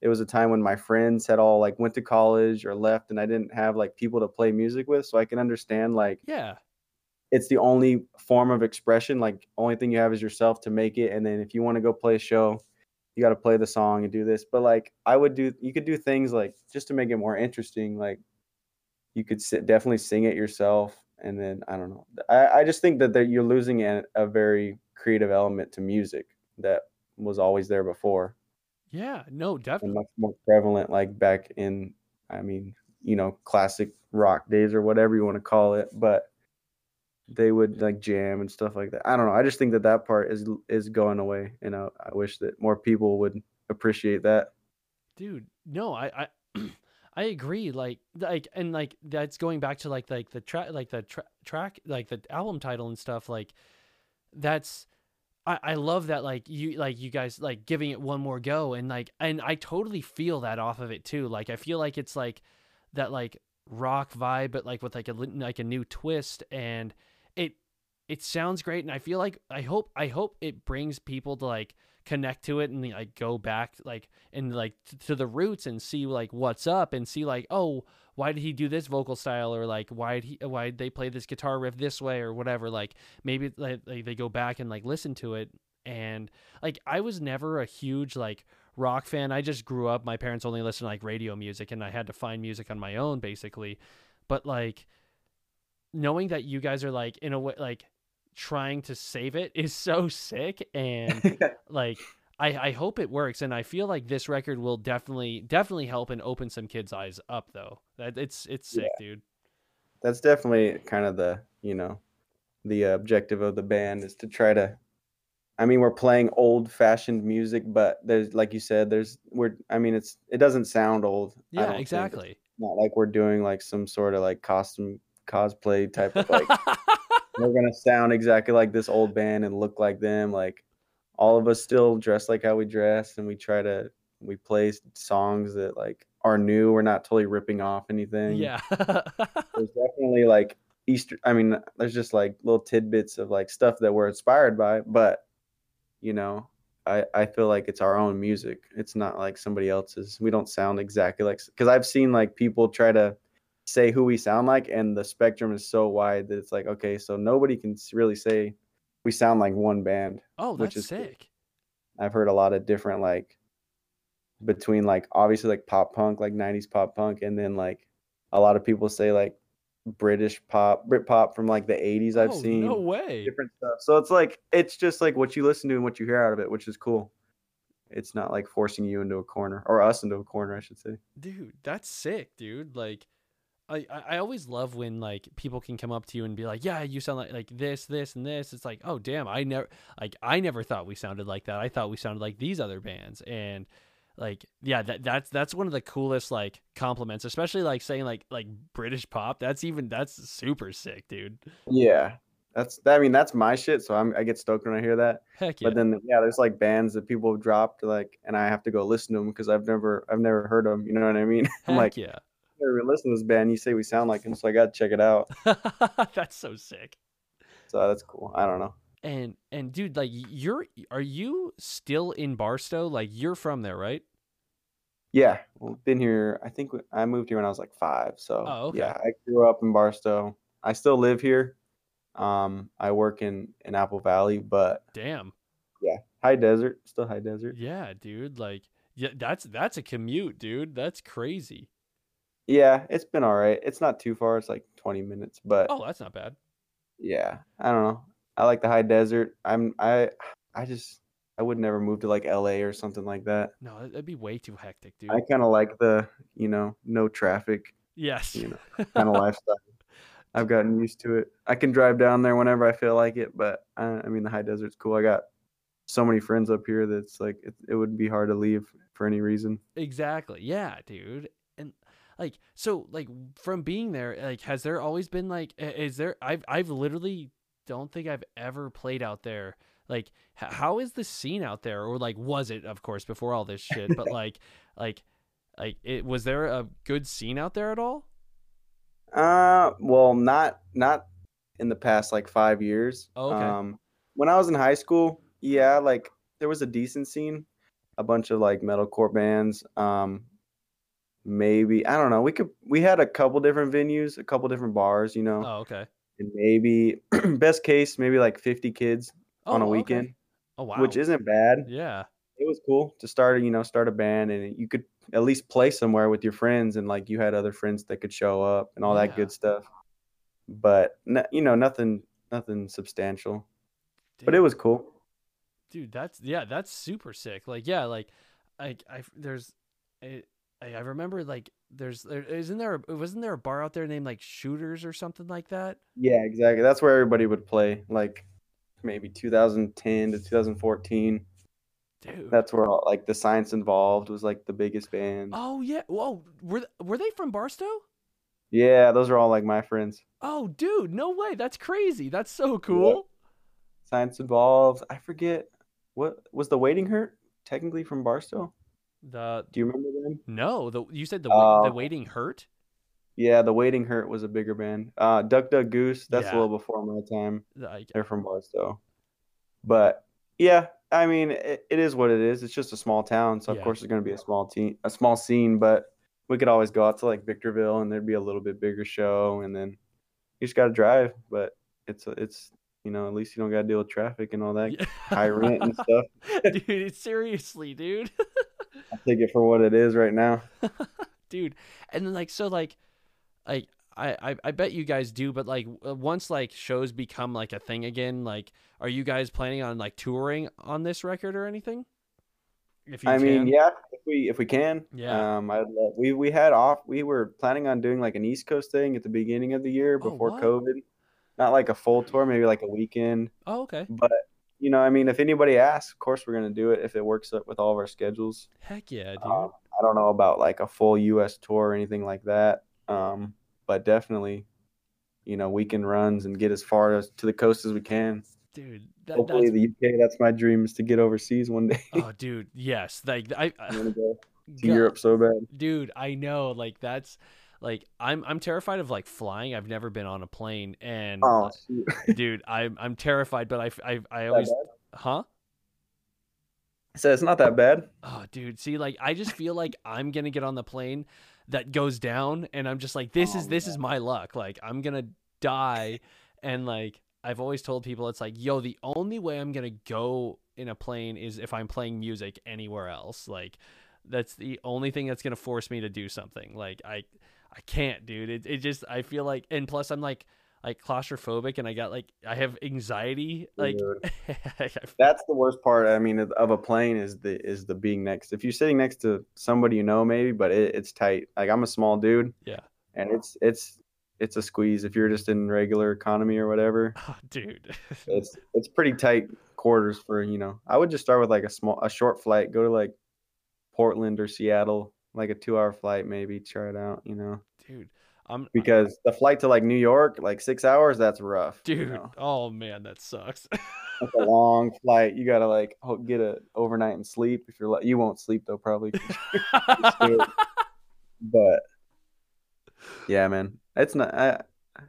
it was a time when my friends had all like went to college or left, and I didn't have like people to play music with. So I can understand like yeah it's the only form of expression. Like only thing you have is yourself to make it, and then if you want to go play a show, you got to play the song and do this. But like I would do, you could do things like just to make it more interesting. Like you could sit, definitely sing it yourself and then I don't know. I, I just think that that you're losing a, a very creative element to music that was always there before Yeah, no, definitely. much more prevalent like back in I mean, you know, classic rock days or whatever you want to call it, but they would like jam and stuff like that. I don't know. I just think that that part is is going away, and I, I wish that more people would appreciate that. dude no i i i agree like like and like that's going back to like like the track like the tra- track like the album title and stuff like that's I, I love that like you like you guys like giving it one more go and like and I totally feel that off of it too. Like I feel like it's like that like rock vibe, but like with like a like a new twist and it it sounds great and I feel like I hope I hope it brings people to like connect to it and like go back like and like to the roots and see like what's up and see like oh why did he do this vocal style or like why did he why did they play this guitar riff this way or whatever like maybe like, like they go back and like listen to it. And like I was never a huge like rock fan. I just grew up my parents only listened to like radio music and I had to find music on my own basically. But like knowing that you guys are like in a way like trying to save it is so sick and like I, I hope it works and I feel like this record will definitely definitely help and open some kids' eyes up though. That it's it's sick, dude. That's definitely kind of the you know the objective of the band is to try to. I mean, we're playing old fashioned music, but there's like you said, there's we're. I mean, it's it doesn't sound old. Yeah, exactly. Not like we're doing like some sort of like costume cosplay type of like we're gonna sound exactly like this old band and look like them. Like all of us still dress like how we dress, and we try to we play songs that like are new. We're not totally ripping off anything. yeah. there's definitely like Easter. I mean, there's just like little tidbits of like stuff that we're inspired by, but you know, I I feel like it's our own music. It's not like somebody else's. We don't sound exactly like because I've seen like people try to say who we sound like, and the spectrum is so wide that it's like okay, so nobody can really say we sound like one band. oh, which that's is cool. sick. I've heard a lot of different like between like obviously like pop punk, like 90s pop punk, and then like a lot of people say like British pop, Brit pop from like the 80s I've oh, seen No way. different stuff. So it's like it's just like what you listen to and what you hear out of it, which is cool. It's not like forcing you into a corner or us into a corner, I should say. Dude, that's sick, dude. Like I, I always love when like people can come up to you and be like, "Yeah, you sound like like this, this, and this." It's like, "Oh, damn! I never like I never thought we sounded like that. I thought we sounded like these other bands." And like, yeah, that that's that's one of the coolest like compliments, especially like saying like like British pop. That's even that's super sick, dude. Yeah. That's I mean that's my shit, so I'm I get stoked when I hear that. Heck yeah. But then yeah, there's like bands that people have dropped like and I have to go listen to them because I've never I've never heard them, you know what I mean? I'm Heck like, yeah. Never listened to this band. You say we sound like them, so I got to check it out. that's so sick. So that's cool. I don't know. And and dude, like you're are you still in Barstow? Like you're from there, right? Yeah, well, been here. I think I moved here when I was like five. So Oh, okay. yeah, I grew up in Barstow. I still live here. Um, I work in in Apple Valley, but Damn. yeah, high desert, still high desert. Yeah, dude. Like, yeah, that's that's a commute, dude. That's crazy. Yeah, it's been all right. It's not too far. It's like 20 minutes, but Oh, that's not bad. yeah, I don't know. I like the high desert. I'm I I just I would never move to like LA or something like that. No, that- that'd be way too hectic, dude. I kind of like the, you know, no traffic yes. you know, kind of lifestyle. I've gotten used to it. I can drive down there whenever I feel like it, but I, I mean, the high desert's cool. I got so many friends up here that's like it, it would be hard to leave for any reason. Exactly. Yeah, dude. Like, so like from being there, like, has there always been like, is there? I've I've literally don't think I've ever played out there. Like, h- how is the scene out there, or like, was it, of course, before all this shit? But like, like, like, it was there a good scene out there at all? Uh, well, not not in the past like five years. Oh, okay. Um, when I was in high school, yeah, like there was a decent scene, a bunch of like metalcore bands. Um, maybe I don't know. We could we had a couple different venues, a couple different bars, you know, Oh, okay. and maybe best case maybe like fifty kids on a Oh, okay. weekend, Oh wow. which isn't bad. yeah. It was cool to start, you know, start a band and you could at least play somewhere with your friends and like you had other friends that could show up and all that good stuff. but no, you know nothing nothing substantial. But it was cool. dude that's yeah that's super sick like yeah like i i there's I, I I remember like there's there isn't there a, wasn't there a bar out there named like shooters or something like that Yeah, exactly. That's where everybody would play, like maybe 2010 to 2014. dude That's where all, like the science involved was like the biggest band. oh yeah whoa were were they from barstow Yeah, those are all like my friends. oh dude no way that's crazy that's so cool Science involved. I forget what was the waiting hurt technically from Barstow. The Do you remember them? no the you said the wa- the waiting hurt Yeah, the waiting hurt was a bigger band. Uh, Duck Duck Goose. That's Yeah. a little before my time. like They're from Barstow. But yeah, I mean, it, it is what it is. It's just a small town, so of course it's going to be a small team, a small scene. But we could always go out to like Victorville, and there'd be a little bit bigger show, and then you just got to drive. But it's it's you know at least you don't got to deal with traffic and all that yeah. high rent and stuff. dude seriously dude I take it for what it is right now. dude and then like so like like I, I i bet you guys do but like once like shows become like a thing again like are you guys planning on like touring on this record or anything if you I mean, yeah, if we if we can, Yeah. Um, I'd we we had off. We were planning on doing like an East Coast thing at the beginning of the year Oh, before what? COVID. Not like a full tour, maybe like a weekend. oh okay But you know, I mean, if anybody asks, of course we're gonna do it if it works up with all of our schedules. heck yeah dude Um, I don't know about like a full U.S. tour or anything like that, um, but definitely, you know, weekend runs and get as far as to the coast as we can. dude that, Hopefully, that's the UK. That's my dream is to get overseas one day. oh dude yes like i, I I want to go to God, Europe so bad. dude i know like that's like i'm i'm terrified of like flying i've never been on a plane and Oh, uh, dude i'm i'm terrified but I I That always huh So it's not that bad. Oh, dude. See, like, I just feel like I'm gonna get on the plane that goes down, and I'm just like, this oh, is Oh, this is my luck. Like, I'm gonna die, and like, I've always told people, it's like, yo, the only way I'm gonna go in a plane is if I'm playing music anywhere else. Like, that's the only thing that's gonna force me to do something. Like, I, I can't, dude. It it just I feel like, and plus I'm like. Like claustrophobic, and I got like I have anxiety. Like That's the worst part. I mean, of- a plane is the is the being next. If you're sitting next to somebody you know, maybe, but it, it's tight. Like I'm a small dude, yeah, and it's it's it's a squeeze. If you're just in regular economy or whatever, oh, dude. it's it's pretty tight quarters for you know. I would just start with like a small a short flight. Go to like Portland or Seattle, like a two hour flight, maybe try it out. You know, dude. I'm because the flight to like New York, like six hours, that's rough. you dude. know? Oh man, that sucks. That's a long flight. You gotta like get a overnight and sleep. If you're like, you won't sleep though, probably. but yeah, man, it's not. I,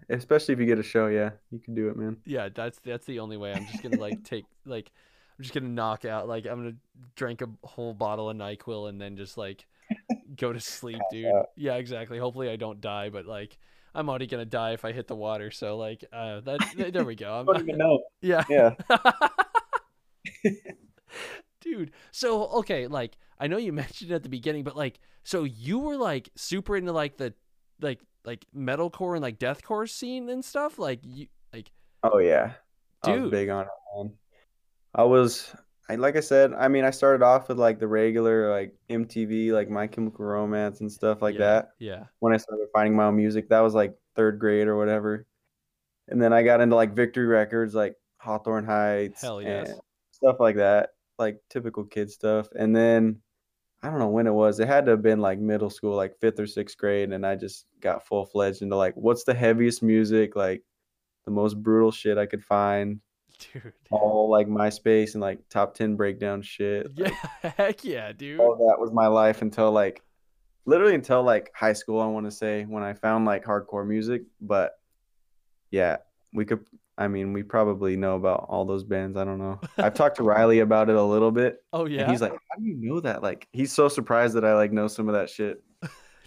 especially if you get a show, yeah, you can do it, man. yeah, that's that's the only way. I'm just gonna like take like I'm just gonna knock out like I'm gonna drink a whole bottle of Nyquil and then just like go to sleep, dude. Yeah, exactly. Hopefully I don't die, but like I'm already gonna die if I hit the water. So like uh that th- there we go. I don't I'm, even know. yeah. Yeah, Dude, so okay, like I know you mentioned at the beginning, but like so you were like super into like the like like metalcore and like deathcore scene and stuff? Like you like oh yeah, I Dude. was big on it, man. I was, I like I said, I mean, I started off with like the regular like MTV, like My Chemical Romance and stuff like yeah, that. Yeah. when I started finding my own music. That was like third grade or whatever. And then I got into like Victory Records, like Hawthorne Heights, Hell yes. and stuff like that, like typical kid stuff. And then I don't know when it was. It had to have been like middle school, like fifth or sixth grade, and I just got full fledged into like what's the heaviest music, like the most brutal shit I could find. Dude. All like MySpace and like top ten breakdown shit. Yeah, heck yeah, dude. all that was my life until like literally until like high school i want to say when i found like hardcore music but yeah we could i mean we probably know about all those bands i don't know i've talked to riley about it a little bit Oh and yeah. he's like how do you know that like he's so surprised that i like know some of that shit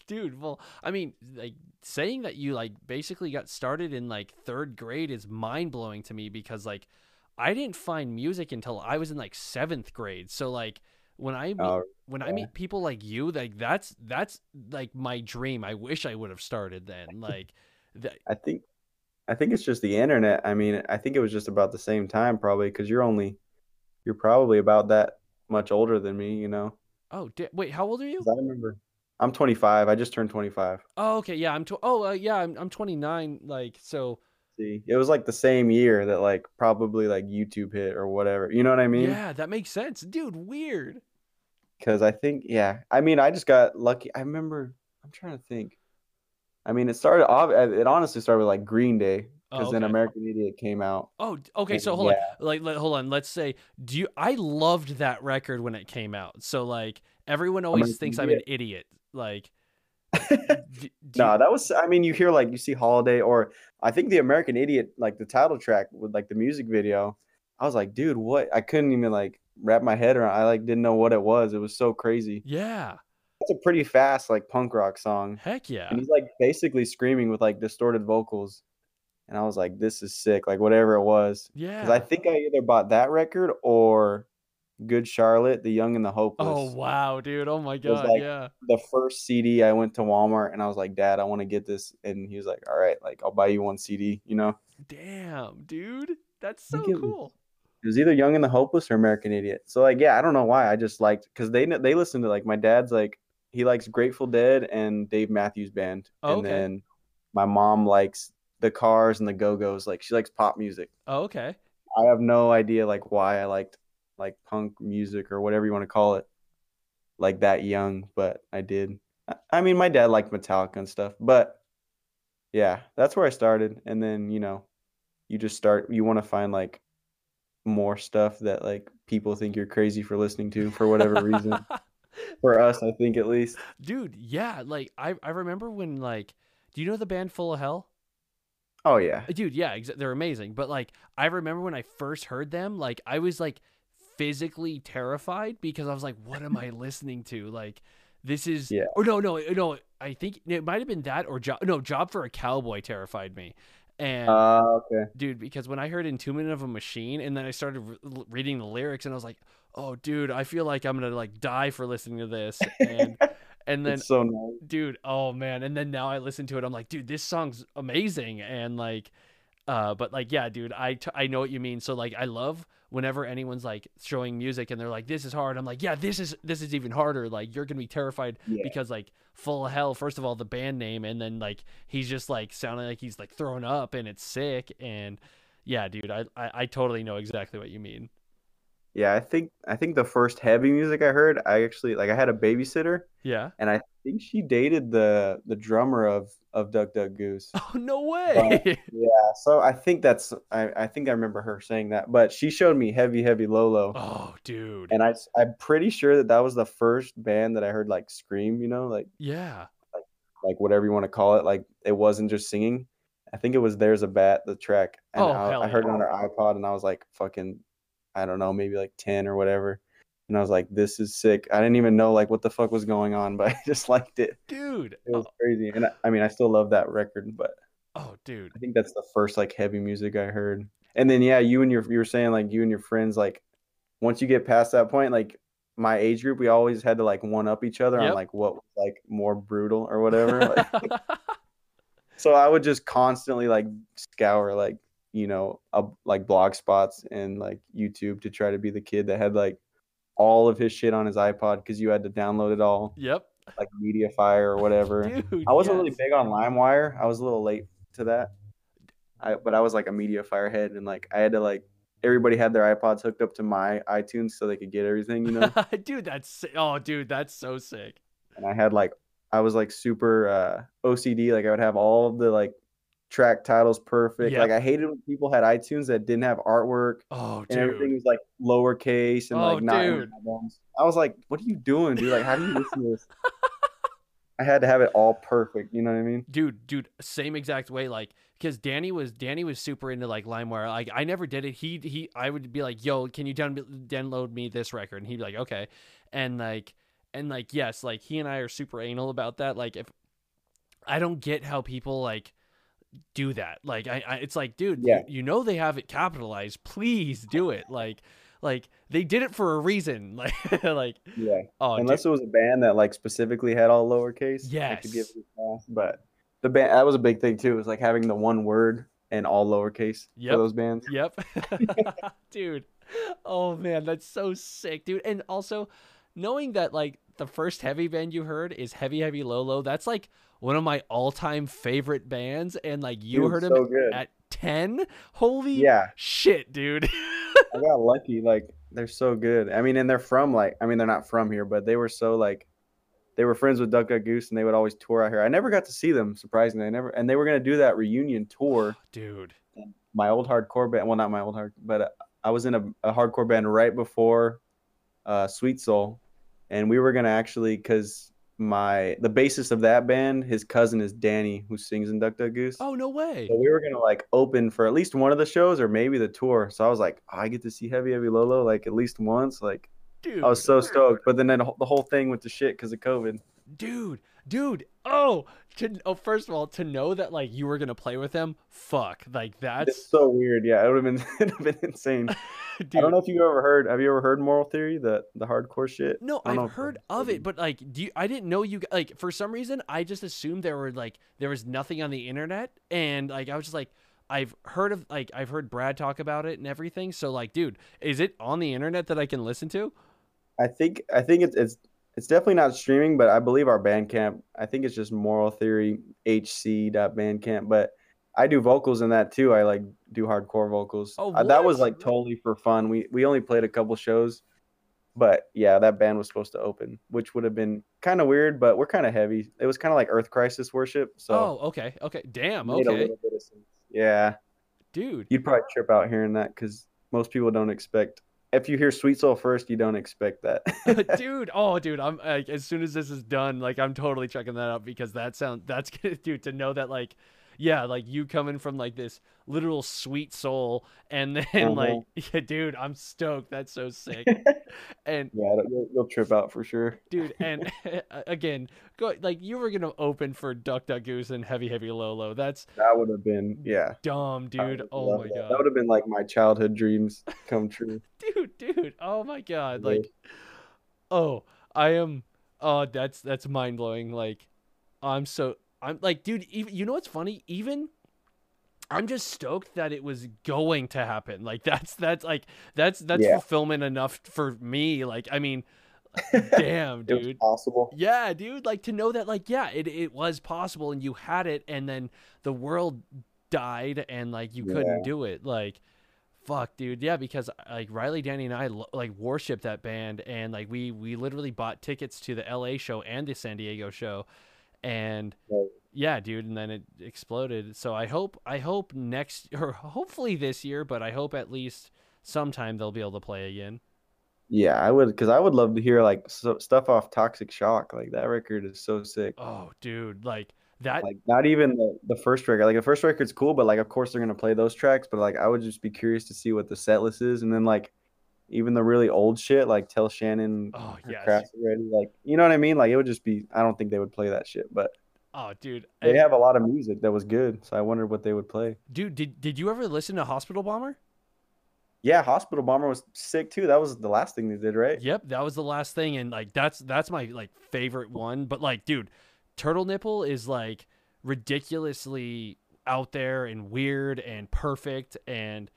dude, well, I mean, like saying that you like basically got started in like 3rd grade is mind-blowing to me because like I didn't find music until I was in like 7th grade. So like when I meet, Oh, when I meet people like you, like that's that's like my dream. I wish I would have started then. Like i think I think it's just the internet. I mean, I think it was just about the same time probably because you're only you're probably about that much older than me, you know. Oh, di- wait, how old are you? I remember I'm 25. I just turned 25. Oh, okay, yeah, I'm. Tw- oh, uh, yeah, I'm. I'm 29. Like, so. See, it was like the same year that like probably like YouTube hit or whatever. You know what I mean? yeah, that makes sense, dude. Weird. Because I think, yeah, I mean, I just got lucky. I remember. I'm trying to think. I mean, it started off. It honestly started with like Green Day because Oh, then. American Idiot came out. Oh, okay. And So hold on, like, let, hold on. Let's say, do you? I loved that record when it came out. So like, everyone always American thinks I'm an idiot. Like, d- No, you- that was. I mean, you hear like you see Holiday or I think the American Idiot, like the title track with like the music video. I was like, dude, what? I couldn't even like wrap my head around. I like didn't know what it was. It was so crazy. yeah. It's a pretty fast like punk rock song, Heck yeah. and he's like basically screaming with like distorted vocals. And I was like, this is sick. Like whatever it was, Yeah. because I think I either bought that record or Good Charlotte, The Young and the oh, Hopeless. oh wow, dude. Oh my god. like- yeah. the first CD I went to Walmart and I was like, Dad, I want to get this. And he was like, All right, like I'll buy you one CD, you know? Damn, dude. That's so it- cool. It was either Young and the Hopeless or American Idiot. So like, yeah, I don't know why. I just liked because they they listen to like my dad's like he likes Grateful Dead and Dave Matthews Band. Oh, and okay. then my mom likes the Cars and the Go Go's. Like she likes pop music. Oh, okay. I have no idea like why I liked like punk music or whatever you want to call it, like that young, but I did. I- mean, my dad liked Metallica and stuff, but yeah, that's where I started. And then you know, you just start. You want to find like more stuff that like people think you're crazy for listening to for whatever reason. For us, I think at least. Dude, yeah. Like I, I remember when like, do you know the band Full of Hell? Oh yeah, dude yeah exa- they're amazing but like i remember when i first heard them like i was like physically terrified because i was like what am i listening to like this is Yeah. or no no no i think it might have been that or job no job for a cowboy terrified me and uh, okay. dude because when i heard entombment of a machine and then i started re- reading the lyrics and i was like oh dude i feel like i'm gonna like die for listening to this and and then so nice. dude oh man and then now i listen to it i'm like dude this song's amazing and like uh but like yeah dude i t- i know what you mean so like i love whenever anyone's like showing music and they're like this is hard i'm like yeah this is this is even harder like you're gonna be terrified Yeah. because like full of hell first of all the band name and then like he's just like sounding like he's like throwing up and it's sick and yeah dude i i, I totally know exactly what you mean Yeah, I think I think the first heavy music I heard, I actually like I had a babysitter yeah and I think she dated the the drummer of of Duck Duck Goose. oh no way Yeah, so I think that's I, I think I remember her saying that, but she showed me Heavy Heavy Low Low, oh dude and I I'm pretty sure that that was the first band that I heard like scream, you know, like yeah like whatever you want to call it, like it wasn't just singing. I think it was There's a Bat, the track, and Oh, I, I heard yeah. it on her iPod, and I was like fucking, I don't know, maybe like ten or whatever. And I was like, "This is sick." I didn't even know like what the fuck was going on, but I just liked it. dude It was oh crazy, and I, I mean, I still love that record, but oh dude I think that's the first like heavy music I heard. And then yeah, you and your you were saying like you and your friends like once you get past that point, like my age group, we always had to like one up each other Yep. on like what was like more brutal or whatever. Like, so I would just constantly like scour like you know a, like blog spots and like YouTube to try to be the kid that had like all of his shit on his iPod because you had to download it all yep like MediaFire or whatever. Dude, I wasn't really big on LimeWire. I was a little late to that. I but I was like a MediaFire head and like I had to like everybody had their iPods hooked up to my iTunes so they could get everything, you know. dude, that's oh, dude, that's so sick. and I had like I was like super uh OCD. Like I would have all the like track titles perfect. Yep. Like I hated when people had iTunes that didn't have artwork Oh, dude. and everything was like lowercase and Oh, like not dude. albums. I was like, what are you doing, dude? Like how do you listen to this? I had to have it all perfect. You know what I mean? dude dude same exact way like because danny was danny was super into like limewire like i never did it he he i would be like yo can you down, download me this record and he'd be like okay and like and like yes like he and i are super anal about that like if i don't get how people like do that like i, I it's like dude Yeah. you, you know they have it capitalized please do it like like they did it for a reason like like Yeah. oh dude. Unless it was a band that like specifically had all lowercase, I could give Yes. But the band that was a big thing too. Was like having the one word and all lowercase Yep. for those bands. Yep. dude. Oh man, that's so sick, dude. And also knowing that like the first heavy band you heard is Heavy Heavy Low Low, that's like one of my all-time favorite bands and like you Dude, heard so them good. at 10? Holy Yeah, shit, dude. I got lucky. Like they're so good. I mean, and they're from like I mean they're not from here, but they were so like they were friends with Duck Duck Goose and they would always tour out here. I never got to see them, surprisingly. I never and they were gonna do that reunion tour. dude. My old hardcore band, well not my old hard, but uh, I was in a, a hardcore band right before uh, Sweet Soul, and we were gonna actually because my the bassist of that band, his cousin is Danny, who sings in Duck Duck Goose. Oh no way. So we were gonna like open for at least one of the shows or maybe the tour. So I was like, oh, I get to see Heavy Heavy Low Low like at least once. Like Dude. I was so stoked. But then, then the whole thing went to shit because of COVID. dude dude oh to oh first of all to know that like you were gonna play with them fuck like It's so weird. Yeah, it would have been it'd have been insane. dude I don't know if you ever heard. Have you ever heard Moral Theory? The the hardcore shit. no I don't know i've heard of it but like do you i didn't know you like for some reason i just assumed there were like there was nothing on the internet and like i was just like i've heard of like i've heard brad talk about it and everything so like dude is it on the internet that i can listen to I think I think it's it's it's definitely not streaming, but I believe our Bandcamp. I think it's just Moral Theory HC.bandcamp. But I do vocals in that too. I like do hardcore vocals. Oh, Uh, that was like totally for fun. We we only played a couple shows, but yeah, that band was supposed to open, which would have been kind of weird. But we're kind of heavy. It was kind of like Earth Crisis worship. So oh okay okay damn okay bit of sense. Yeah, dude you'd probably trip out hearing that because most people don't expect. If you hear Sweet Soul first, you don't expect that. dude oh dude i'm like as soon as this is done like i'm totally checking that out because that sound that's gonna dude to know that like yeah like you coming from like this literal sweet soul and then Uh-huh. like yeah dude i'm stoked that's so sick and Yeah, you'll, you'll trip out for sure. dude and again go like you were gonna open for duck duck goose and heavy heavy low low that's That would have been, yeah. dumb dude oh my that. god That would have been like my childhood dreams come true. dude dude oh my god Yeah. like oh i am oh that's that's mind-blowing like i'm so i'm like dude even you know what's funny? Even i'm just stoked that it was going to happen. Like that's that's like that's that's Yeah. fulfillment enough for me. Like i mean damn dude. possible. yeah dude. Like to know that like yeah it, it was possible and you had it and then the world died and like you couldn't do it. Like fuck dude. Yeah because like riley danny and i like worship that band and like we we literally bought tickets to the la show and the san diego show and Right. yeah dude and then it exploded so i hope i hope next or hopefully this year but i hope at least sometime they'll be able to play again Yeah, I would, because I would love to hear like so, stuff off Toxic Shock. Like that record is so sick. oh dude like that Like not even the, the first record. Like the first record's cool, but like of course they're gonna play those tracks. But like I would just be curious to see what the set list is, and then like even the really old shit, like Tell Shannon, Oh, yes. Craft Ready. Like you know what I mean? Like it would just be. I don't think they would play that shit, but oh dude they have a lot of music that was good. So I wondered what they would play. Dude, did did you ever listen to Hospital Bomber? Yeah, Hospital Bomber was sick too. That was the last thing they did, right? Yep, that was the last thing, and like that's that's my like favorite one. But like, dude, Turtle Nipple is like ridiculously out there and weird and perfect, and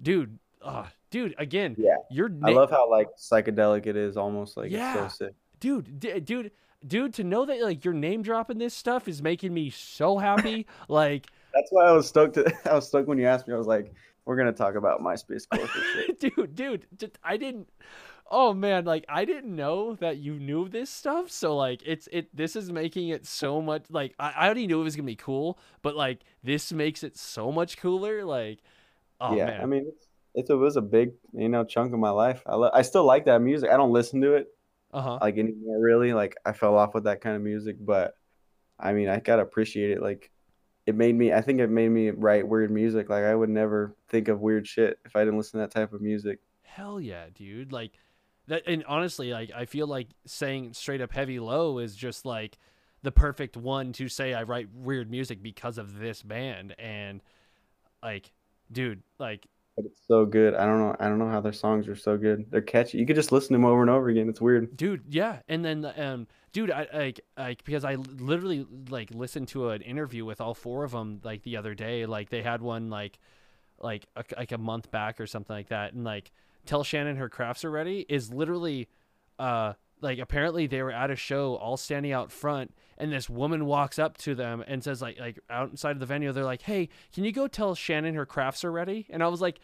dude, uh, dude, again, Yeah. you're I love how like psychedelic it is, almost like Yeah. it's so sick. dude, d- dude, dude, to know that like you're name dropping this stuff is making me so happy. like, That's why I was stoked. To, I was stoked when you asked me. I was like, "We're gonna talk about MySpace shit." dude, dude, just, I didn't. Oh man, like I didn't know that you knew this stuff. So like, it's it. This is making it so much. Like I, I already knew it was gonna be cool, but like this makes it so much cooler. Like, oh yeah, man, I mean, it's, it was a big, you know, chunk of my life. I lo- I still like that music. I don't listen to it uh huh. like anymore, really. Like I fell off with that kind of music, but I mean, I gotta appreciate it. Like it made me. I think it made me write weird music. Like I would never think of weird shit if I didn't listen to that type of music. Hell yeah, dude. Like that and honestly, like I feel like saying straight up heavy low is just like the perfect one to say I write weird music because of this band and like dude, like but it's so good. I don't know. I don't know how their songs are so good. They're catchy. You could just listen to them over and over again. It's weird. dude yeah and then um dude i like like because i literally like listened to an interview with all four of them like the other day like they had one like like a, like a month back or something like that and like tell shannon her crafts are ready is literally uh like apparently they were at a show all standing out front and this woman walks up to them and says like like outside of the venue they're like hey can you go tell shannon her crafts are ready? And i was like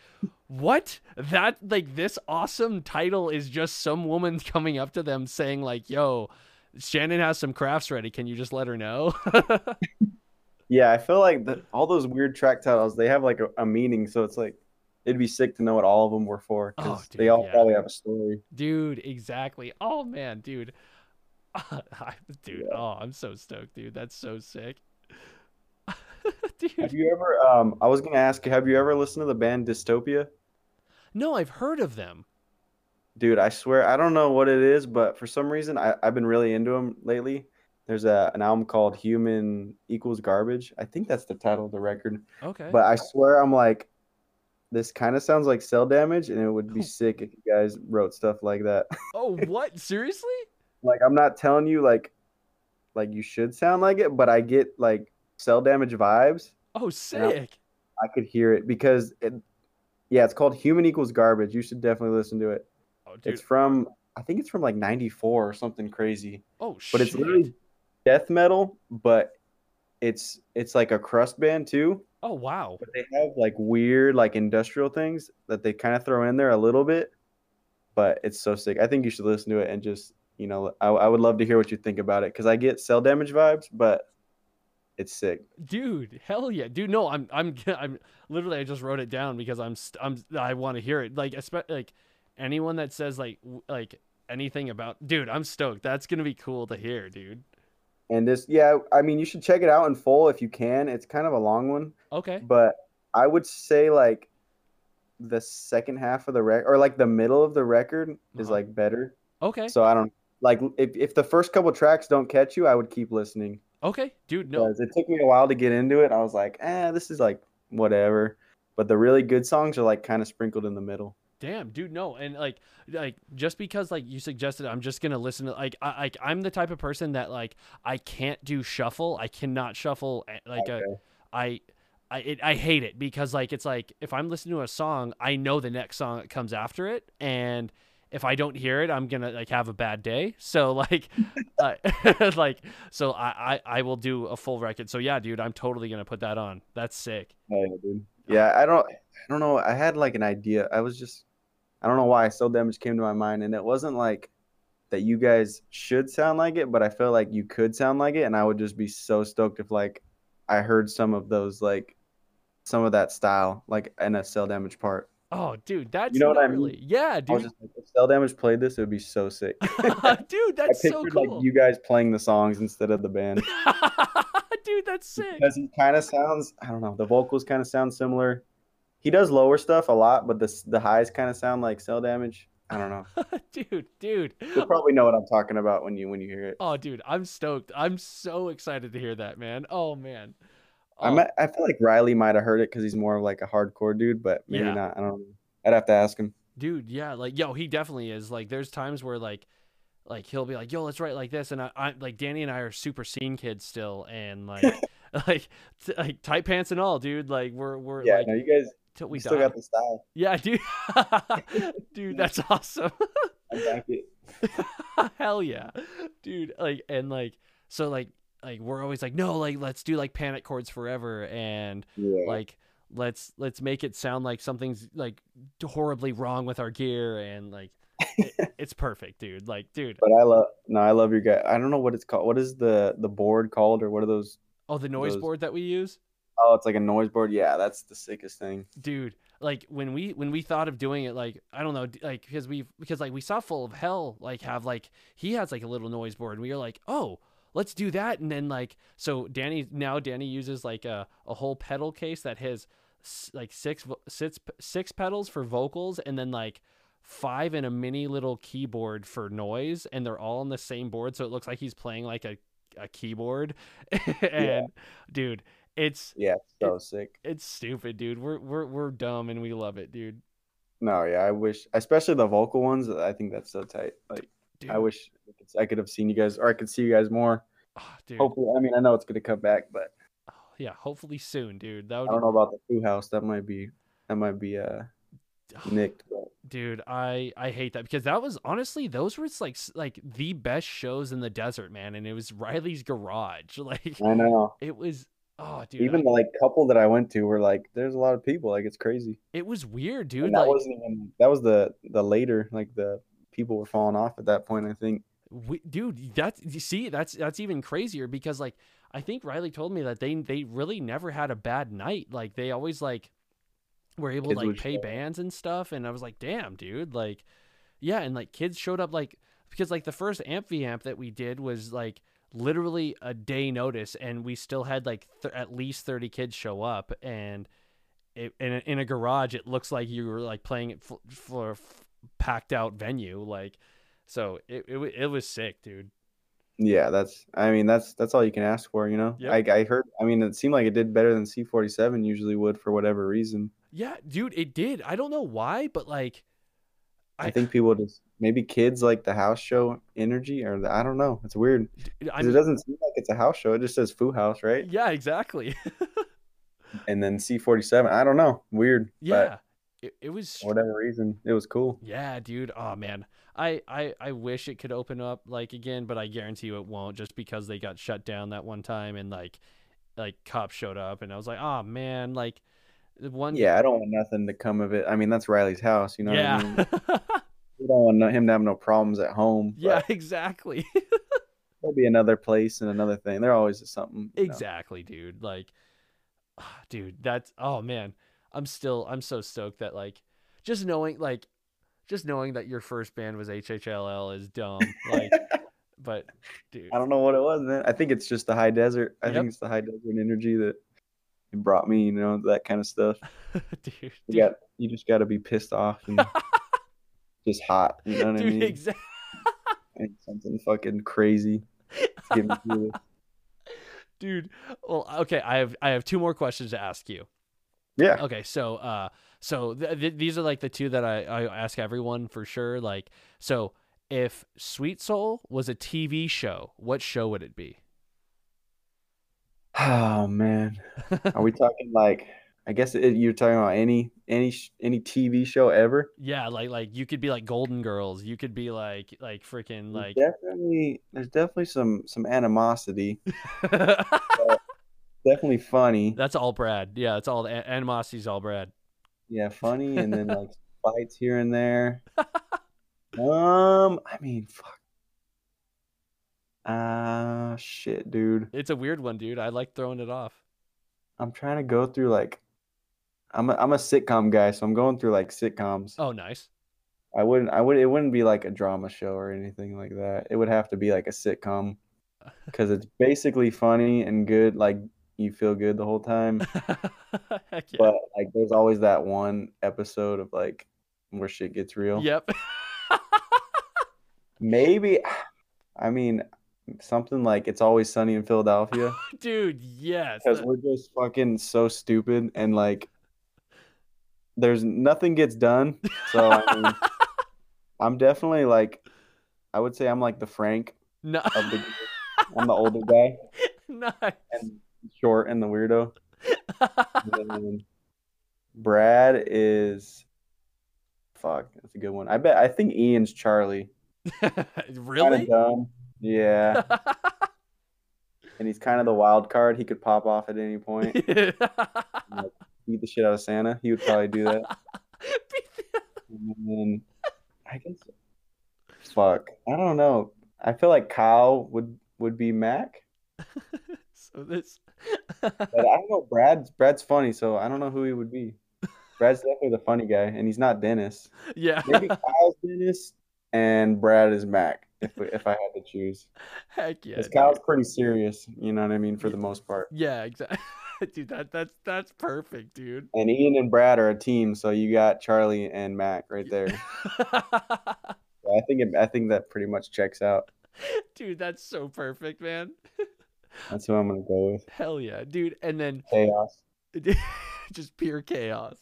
what? That like this awesome title is just some woman coming up to them saying like yo shannon has some crafts ready. Can you just let her know Yeah, I feel like the, all those weird track titles they have like a, a meaning. So it's like it'd be sick to know what all of them were for Oh, because dude, they all yeah. probably have a story. dude exactly oh man dude dude oh i'm so stoked dude that's so sick dude Have you ever? Um, I was gonna ask you. Have you ever listened to the band Dystopia? no i've heard of them Dude, I swear I don't know what it is, but for some reason I, I've been really into them lately. There's a an album called Human Equals Garbage. I think that's the title of the record. okay But I swear I'm like, this kind of sounds like Cell Damage, and it would be Oh. sick if you guys wrote stuff like that. oh what seriously like I'm not telling you like, like you should sound like it, but I get like Cell Damage vibes. oh sick I could hear it because it, yeah, it's called Human Equals Garbage. You should definitely listen to it. oh dude It's from I think it's from like '94 or something crazy. oh But it's literally death metal, but it's it's like a crust band too. oh wow But they have like weird like industrial things that they kind of throw in there a little bit. But it's so sick. I think you should listen to it and just you know I, I would love to hear what you think about it because I get cell damage vibes, but it's sick. dude hell yeah dude no i'm i'm i'm literally i just wrote it down because i'm st- i'm i want to hear it like espe- like anyone that says like like anything about dude i'm stoked that's gonna be cool to hear dude And this, yeah, I mean, you should check it out in full if you can. It's kind of a long one, okay but I would say like the second half of the record or like the middle of the record is Uh-huh. like better. okay So I don't like if, if the first couple tracks don't catch you, I would keep listening. okay dude no it took me a while to get into it. I was like, eh, this is like whatever. But the really good songs are like kind of sprinkled in the middle. Damn dude no and like like just because like you suggested i'm just gonna listen to like I, like i'm the type of person that like i can't do shuffle i cannot shuffle eh, like Okay. I I it, I hate it because like it's like if I'm listening to a song, I know the next song that comes after it, and if I don't hear it, I'm gonna like have a bad day. So like, uh, like so I, I I will do a full record. So yeah, dude, I'm totally gonna put that on. That's sick. Oh, yeah, dude. Yeah, I don't, I don't know. I had like an idea. I was just, I don't know why Cell Damage came to my mind, and it wasn't like that. You guys should sound like it, but I feel like you could sound like it, and I would just be so stoked if like I heard some of those like some of that style like in a Cell Damage part. Oh, dude, that's you know what I mean? Yeah, I was dude, just like, if Cell Damage played this, it would be so sick. dude, I that's so pictured cool. like you guys playing the songs instead of the band. dude, that's sick. because he kind of sounds I don't know the vocals kind of sound similar. He does lower stuff a lot, but the the highs kind of sound like cell damage. I don't know. dude, dude. You'll probably know what I'm talking about when you when you hear it. Oh, dude, I'm stoked. I'm so excited to hear that, man. Oh man. I Oh, might, I feel like Riley might have heard it because he's more of like a hardcore dude, but maybe Yeah. not. I don't know. I'd have to ask him. dude yeah like yo he definitely is like there's times where like like he'll be like yo let's write like this and i, I like danny and i are super scene kids still and like like t- like tight pants and all dude like we're we're Yeah, like no, you guys till you we still die got the style. yeah dude dude that's awesome I back it. hell yeah dude like and like so like like we're always like no like let's do like panic chords forever and Yeah. like let's let's make it sound like something's like horribly wrong with our gear and like it, it's perfect dude like dude but I love no, I love your guy. I don't know what it's called. What is the the board called, or what are those? oh the noise those- board that we use Oh, it's like a noise board. Yeah, that's the sickest thing. dude like when we when we thought of doing it like i don't know like because we because like we saw full of hell like have like he has like a little noise board and we were like oh let's do that and then like so danny now danny uses like a, a whole pedal case that has like six six six pedals for vocals and then like five in a mini little keyboard for noise and they're all on the same board so it looks like he's playing like a, a keyboard and dude it's Yeah, so sick. it's stupid, dude. We're we're we're dumb and we love it, dude. No, yeah, I wish, especially the vocal ones. I think that's so tight. Like, Dude, I wish I could- have seen you guys, or I could see you guys more. dude. Hopefully, I mean, I know it's gonna come back, but Oh, yeah, hopefully soon, dude. That I don't know about the Foo House. That might be, that might be uh Ah, nicked. But dude i i hate that because that was honestly those were like like the best shows in the desert man and it was riley's garage like I know. it was oh dude Even I- the like couple that I went to were like, there's a lot of people. Like, it's crazy. it was weird dude And that like wasn't even. That was the the later. Like the people were falling off at that point. I think. we, dude that's you see that's that's even crazier because like i think riley told me that they they really never had a bad night like they always like were able Kids to like pay show bands and stuff and i was like damn dude like yeah and like kids showed up like because like the first amphi amp that we did was like literally a day notice and we still had like th- at least 30 kids show up and it, in, a, in a garage it looks like you were like playing it for, for a f- packed out venue like so it, it, it was sick dude Yeah, that's. I mean, that's that's all you can ask for, you know. Yep. I I heard. I mean, it seemed like it did better than C forty seven usually would for whatever reason. Yeah, dude, it did. I don't know why, but like, I, think people just maybe kids like the house show energy, or the, I don't know. It's weird. I 'Cause mean, it doesn't seem like it's a house show. It just says Foo House, right? yeah, exactly. And then C forty seven. I don't know. Weird. yeah, it, it was. For whatever reason, it was cool. Yeah, dude. Oh man, I, I I wish it could open up like again, but I guarantee you it won't, just because they got shut down that one time and like, like cops showed up and I was like, oh man, like, the one. Yeah, I don't want nothing to come of it. I mean, that's Riley's house. You know. yeah. What I mean? We don't want him to have no problems at home. yeah, exactly. There'll be another place and another thing. There always is something. you know. Exactly, dude. Like, ah, dude, that's oh man, I'm still I'm so stoked that like just knowing like just knowing that your first band was HHLL is dumb. Like, but dude, I don't know what it was, man. I think it's just the high desert. I Yep. think it's the high desert energy that it brought me, you know, that kind of stuff. dude, You dude, got you just got to be pissed off and just hot. You know what I dude, mean? exactly. Something fucking crazy. Dude, well, okay, I have I have two more questions to ask you. Yeah. Okay, so uh, so th- th- these are like the two that I I ask everyone for sure. Like, so if Sweet Soul was a TV show, what show would it be? Oh man, are we talking like? I guess it, you're talking about any any any TV show ever. Yeah, like like you could be like Golden Girls. You could be like like freaking like definitely there's definitely some some animosity. Definitely funny. That's all Brad. Yeah, it's all animosity's all Brad. Yeah, funny, and then like fights here and there. Um, I mean, fuck. Ah, shit, dude. It's a weird one, dude. I like throwing it off. I'm trying to go through like, I'm a, I'm a sitcom guy, so I'm going through like sitcoms. Oh, nice. I wouldn't, I would, it wouldn't be like a drama show or anything like that. It would have to be like a sitcom because it's basically funny and good. Like you feel good the whole time, Heck yeah. but like there's always that one episode of like where shit gets real. Yep. Maybe, I mean, something like it's always sunny in Philadelphia Dude, yes. because we're just fucking so stupid and like there's nothing gets done. So I mean, I'm definitely like, I would say I'm like the Frank no. of the. I'm the older guy nice. and short and the weirdo. And Brad is, fuck, that's a good one. I bet I think Ian's Charlie. Really? Yeah. and he's kind of the wild card. He could pop off at any point. Beat the shit out of Santa. He would probably do that. And then I guess fuck. I don't know. I feel like Kyle would would be Mac. so this But I don't know. Brad's Brad's funny, so I don't know who he would be. Brad's definitely the funny guy, and he's not Dennis. yeah. Maybe Kyle's Dennis and Brad is Mac. If if I had to choose, Heck yeah. because. Kyle's pretty serious. You know what I mean for the most part. Yeah, exactly. dude, that that's that's perfect, dude. And Ian and Brad are a team, so you got Charlie and Mac right there. So I think it, I think that pretty much checks out. dude, that's so perfect, man. That's who I'm gonna go with. Hell yeah, dude. And then Chaos. just pure chaos.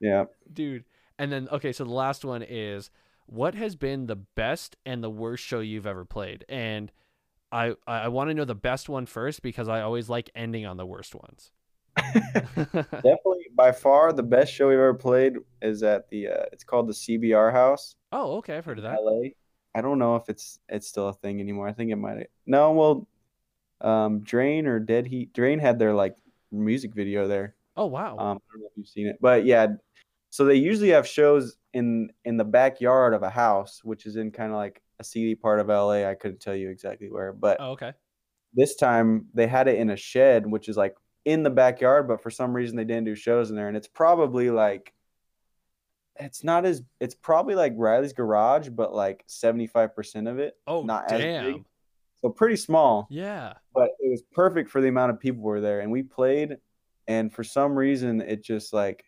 Yeah. Dude. And then okay, so the last one is what has been the best and the worst show you've ever played? And I I want to know the best one first because I always like ending on the worst ones. Definitely, by far, the best show we've ever played is at the. Uh, it's called the CBR House, oh, okay, I've heard of that. LA. I don't know if it's it's still a thing anymore. I think it might. No, well, um, Drain or Dead Heat. Drain had their like music video there. Oh wow. Um, I don't know if you've seen it, but yeah. So they usually have shows in in the backyard of a house, which is in kind of like a seedy part of LA. I couldn't tell you exactly where, but oh, okay. this time they had it in a shed, which is like in the backyard, but for some reason they didn't do shows in there, and it's probably like it's not as it's probably like Riley's garage, but like seventy five percent of it, Oh not as damn. big. so pretty small. Yeah. But it was perfect for the amount of people were there, and we played, and for some reason it just like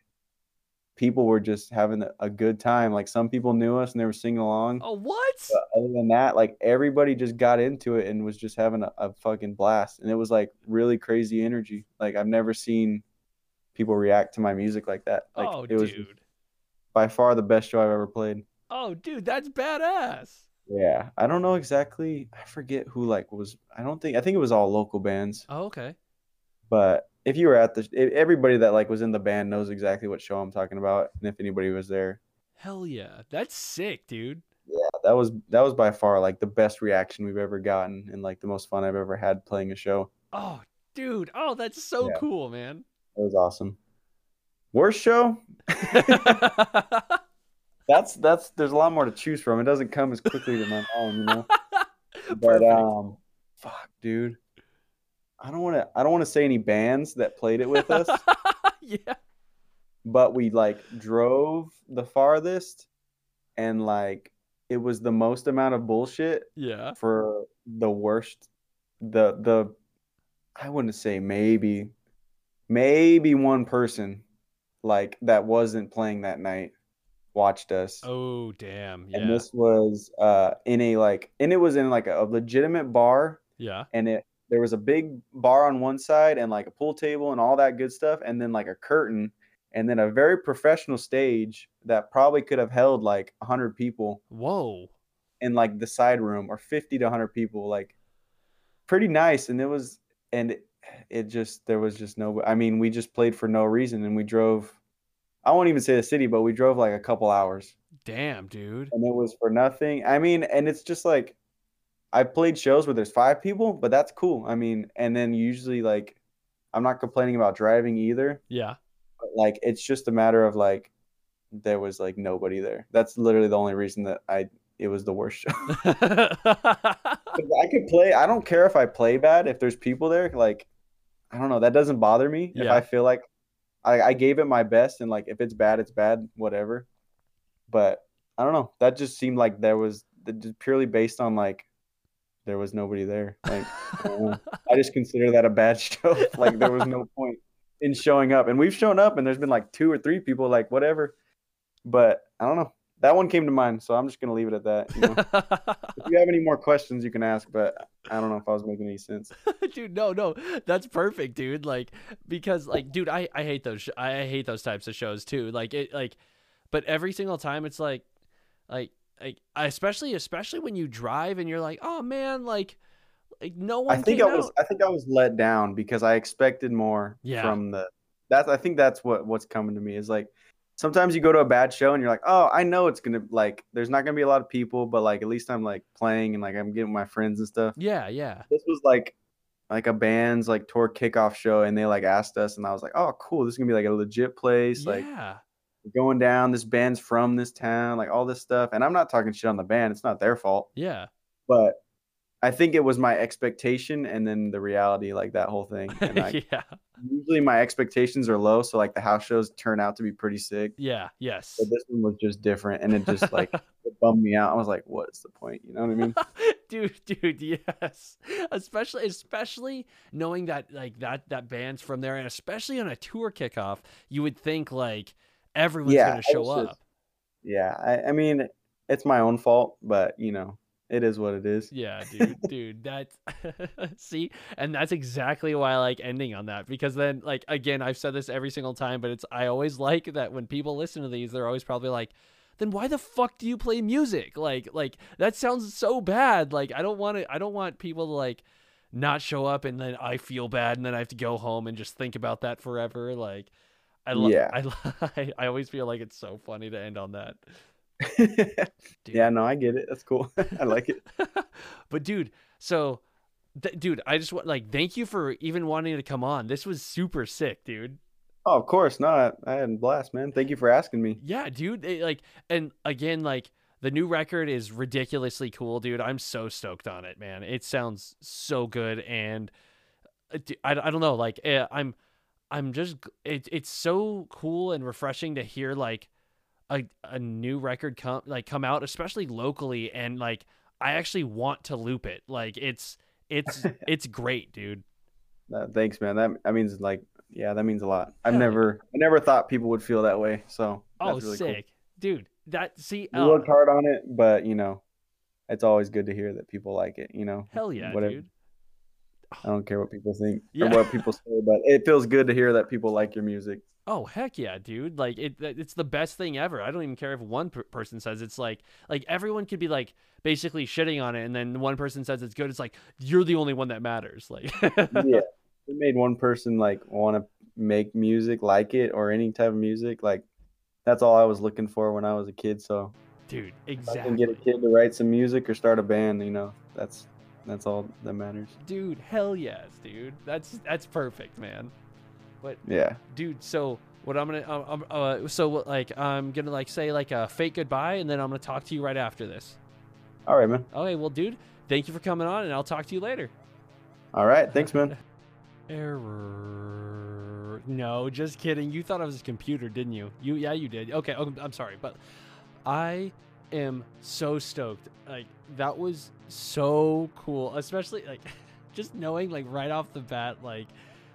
people were just having a- good time. Like some people knew us and they were singing along. Oh what? But other than that, like everybody just got into it and was just having a, a fucking blast. And it was like really crazy energy. Like I've never seen people react to my music like that. Like oh it was dude. by far the best show I've ever played. Oh dude, that's badass. Yeah. I don't know exactly I forget who like was I don't think I think it was all local bands. Oh, okay. But if you were at the everybody that like was in the band knows exactly what show I'm talking about. And if anybody was there. Hell yeah. That's sick, dude. Yeah, that was that was by far like the best reaction we've ever gotten and like the most fun I've ever had playing a show. Oh, dude. Oh, that's so Yeah. cool, man. It was awesome. Worst show? That's that's there's a lot more to choose from. It doesn't come as quickly to my mind, you know. But um fuck, dude. I don't want to I don't want to say any bands that played it with us, yeah. but we like drove the farthest and like it was the most amount of bullshit Yeah. for the worst the the I wouldn't say maybe maybe one person like that wasn't playing that night watched us. Oh, damn. Yeah. and this was uh in a like and it was in like a, legitimate bar yeah. and it there was a big bar on one side and like a pool table and all that good stuff and then like a curtain and then a very professional stage that probably could have held like 100 people Whoa. in like the side room or 50 to 100 people like pretty nice and it was and it, it just there was just no i mean we just played for no reason and we drove i won't even say the city but we drove like a couple hours Damn, dude. and it was for nothing. I mean, and it's just like I played shows where there's five people, but that's cool. I mean, and then usually like I'm not complaining about driving either, Yeah. but like it's just a matter of like there was like nobody there. That's literally the only reason that I it was the worst show. I could play. I don't care if I play bad if there's people there. Like I don't know. That doesn't bother me Yeah. if I feel like I, I gave it my best and like if it's bad, it's bad. Whatever. But I don't know. That just seemed like there was just purely based on like there was nobody there. Like I. I just consider that a bad show. like there was no point in showing up, and we've shown up, and there's been like two or three people like whatever. But I don't know. That one came to mind, so I'm just gonna leave it at that. You know? if you have any more questions, you can ask. But I don't know if I was making any sense. dude no no that's perfect dude like because like dude i i hate those sh- I hate those types of shows too like it like but every single time it's like like like especially especially when you drive and you're like oh man like like no one I think I was out. I think I was let down because I expected more Yeah. from the that's I think that's what what's coming to me is like sometimes you go to a bad show and you're like, "Oh, I know it's going to like there's not going to be a lot of people, but like at least I'm like playing and like I'm getting my friends and stuff." yeah yeah This was like like a band's like tour kickoff show and they like asked us and I was like, "Oh, cool. This is going to be like a legit place like going down this band's from this town, like all this stuff." And I'm not talking shit on the band. It's not their fault yeah but I think it was my expectation and then the reality, like that whole thing. And I, yeah usually my expectations are low, so like the house shows turn out to be pretty sick. yeah yes But this one was just different, and it just like it bummed me out. I was like, "What's the point?" You know what I mean? dude dude yes especially especially knowing that like that that band's from there and especially on a tour kickoff you would think like everyone's Yeah, gonna show was up Yeah, I, I mean, it's my own fault, but you know, it is what it is. Yeah, dude, dude, that's see, and that's exactly why I like ending on that because then, like, again, I've said this every single time, but it's I always like that when people listen to these, they're always probably like, then why the fuck do you play music? Like, like that sounds so bad. Like, I don't want to, I don't want people to like not show up and then I feel bad and then I have to go home and just think about that forever. Like, I love, Yeah. I, I always feel like it's so funny to end on that. Yeah, no, I get it. That's cool. I like it. but dude, so th- dude, I just want like thank you for even wanting to come on. This was super sick, dude. Oh, of course. not. I, I had a blast, man. Thank you for asking me. Yeah, dude. it, like and again like the new record is ridiculously cool, dude. I'm so stoked on it, man. It sounds so good and I, d- I, I don't know, like eh, I'm I'm just it, it's so cool and refreshing to hear like a a new record come like come out, especially locally, and like I actually want to loop it. Like it's it's it's great, dude. Uh, thanks, man. That that means like, yeah, that means a lot. I've yeah. never, I never thought people would feel that way. So Oh, really sick, dude. That see, cool. We oh, worked hard on it, but you know, it's always good to hear that people like it. You know, hell yeah, whatever. dude. I don't care what people think Yeah. or what people say, but it feels good to hear that people like your music. Oh heck yeah, dude! Like it, it's the best thing ever. I don't even care if one per- person says it's like, like everyone could be like basically shitting on it, and then one person says it's good. It's like you're the only one that matters. Like, yeah, it made one person like want to make music like it or any type of music. Like that's all I was looking for when I was a kid. So dude, if I can get a kid to write some music or start a band, you know, that's that's all that matters. dude. Hell yes, dude. That's that's perfect, man. But Yeah. dude, so what I'm gonna, um, um, uh, so what, like I'm gonna like say like a fake goodbye, and then I'm gonna talk to you right after this. All right, man. Okay, well, dude, thank you for coming on, and I'll talk to you later. All right. Thanks, man. Error. No, just kidding. You thought I was a computer, didn't you? You yeah, you did. Okay, oh, I'm sorry, but I am so stoked. Like that was so cool, especially like just knowing like right off the bat like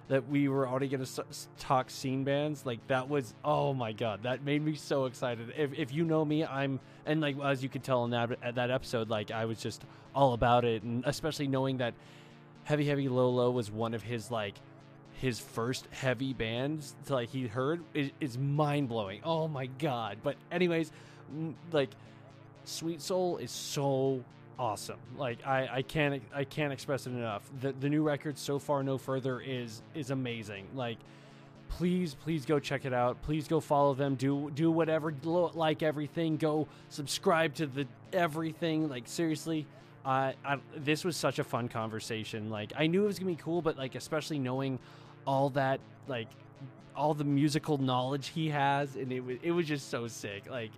that we were already going to talk scene bands like that was oh my god that made me so excited. If, if you know me i'm and like as you could tell in that at that episode like i was just all about it and especially knowing that heavy heavy low low was one of his like his first heavy bands to like he heard is, is mind-blowing. Oh my god. But anyways like sweet soul is so awesome. Like i i can't i can't express it enough. The the new record so far no further is is amazing. Like please please go check it out. Please go follow them. Do do whatever like everything. Go subscribe to the everything. Like seriously I, I this was such a fun conversation. Like i knew it was gonna be cool but like especially knowing all that like all the musical knowledge he has and it was it was just so sick. Like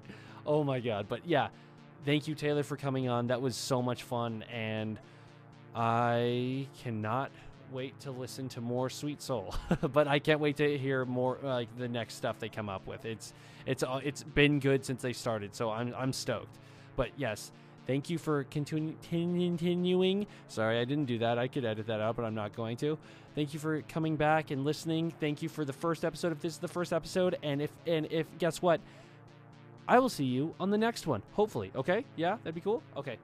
oh my god. But yeah thank you taylor for coming on. That was so much fun and i cannot wait to listen to more sweet soul. But i can't wait to hear more uh, like the next stuff they come up with. It's it's uh, it's been good since they started so i'm i'm stoked. But yes thank you for continu- continuing. Sorry i didn't do that. I could edit that out but i'm not going to. Thank you for coming back and listening. Thank you for the first episode if this is the first episode. And if and if guess what I will see you on the next one. Hopefully. Okay? Yeah? That'd be cool? Okay.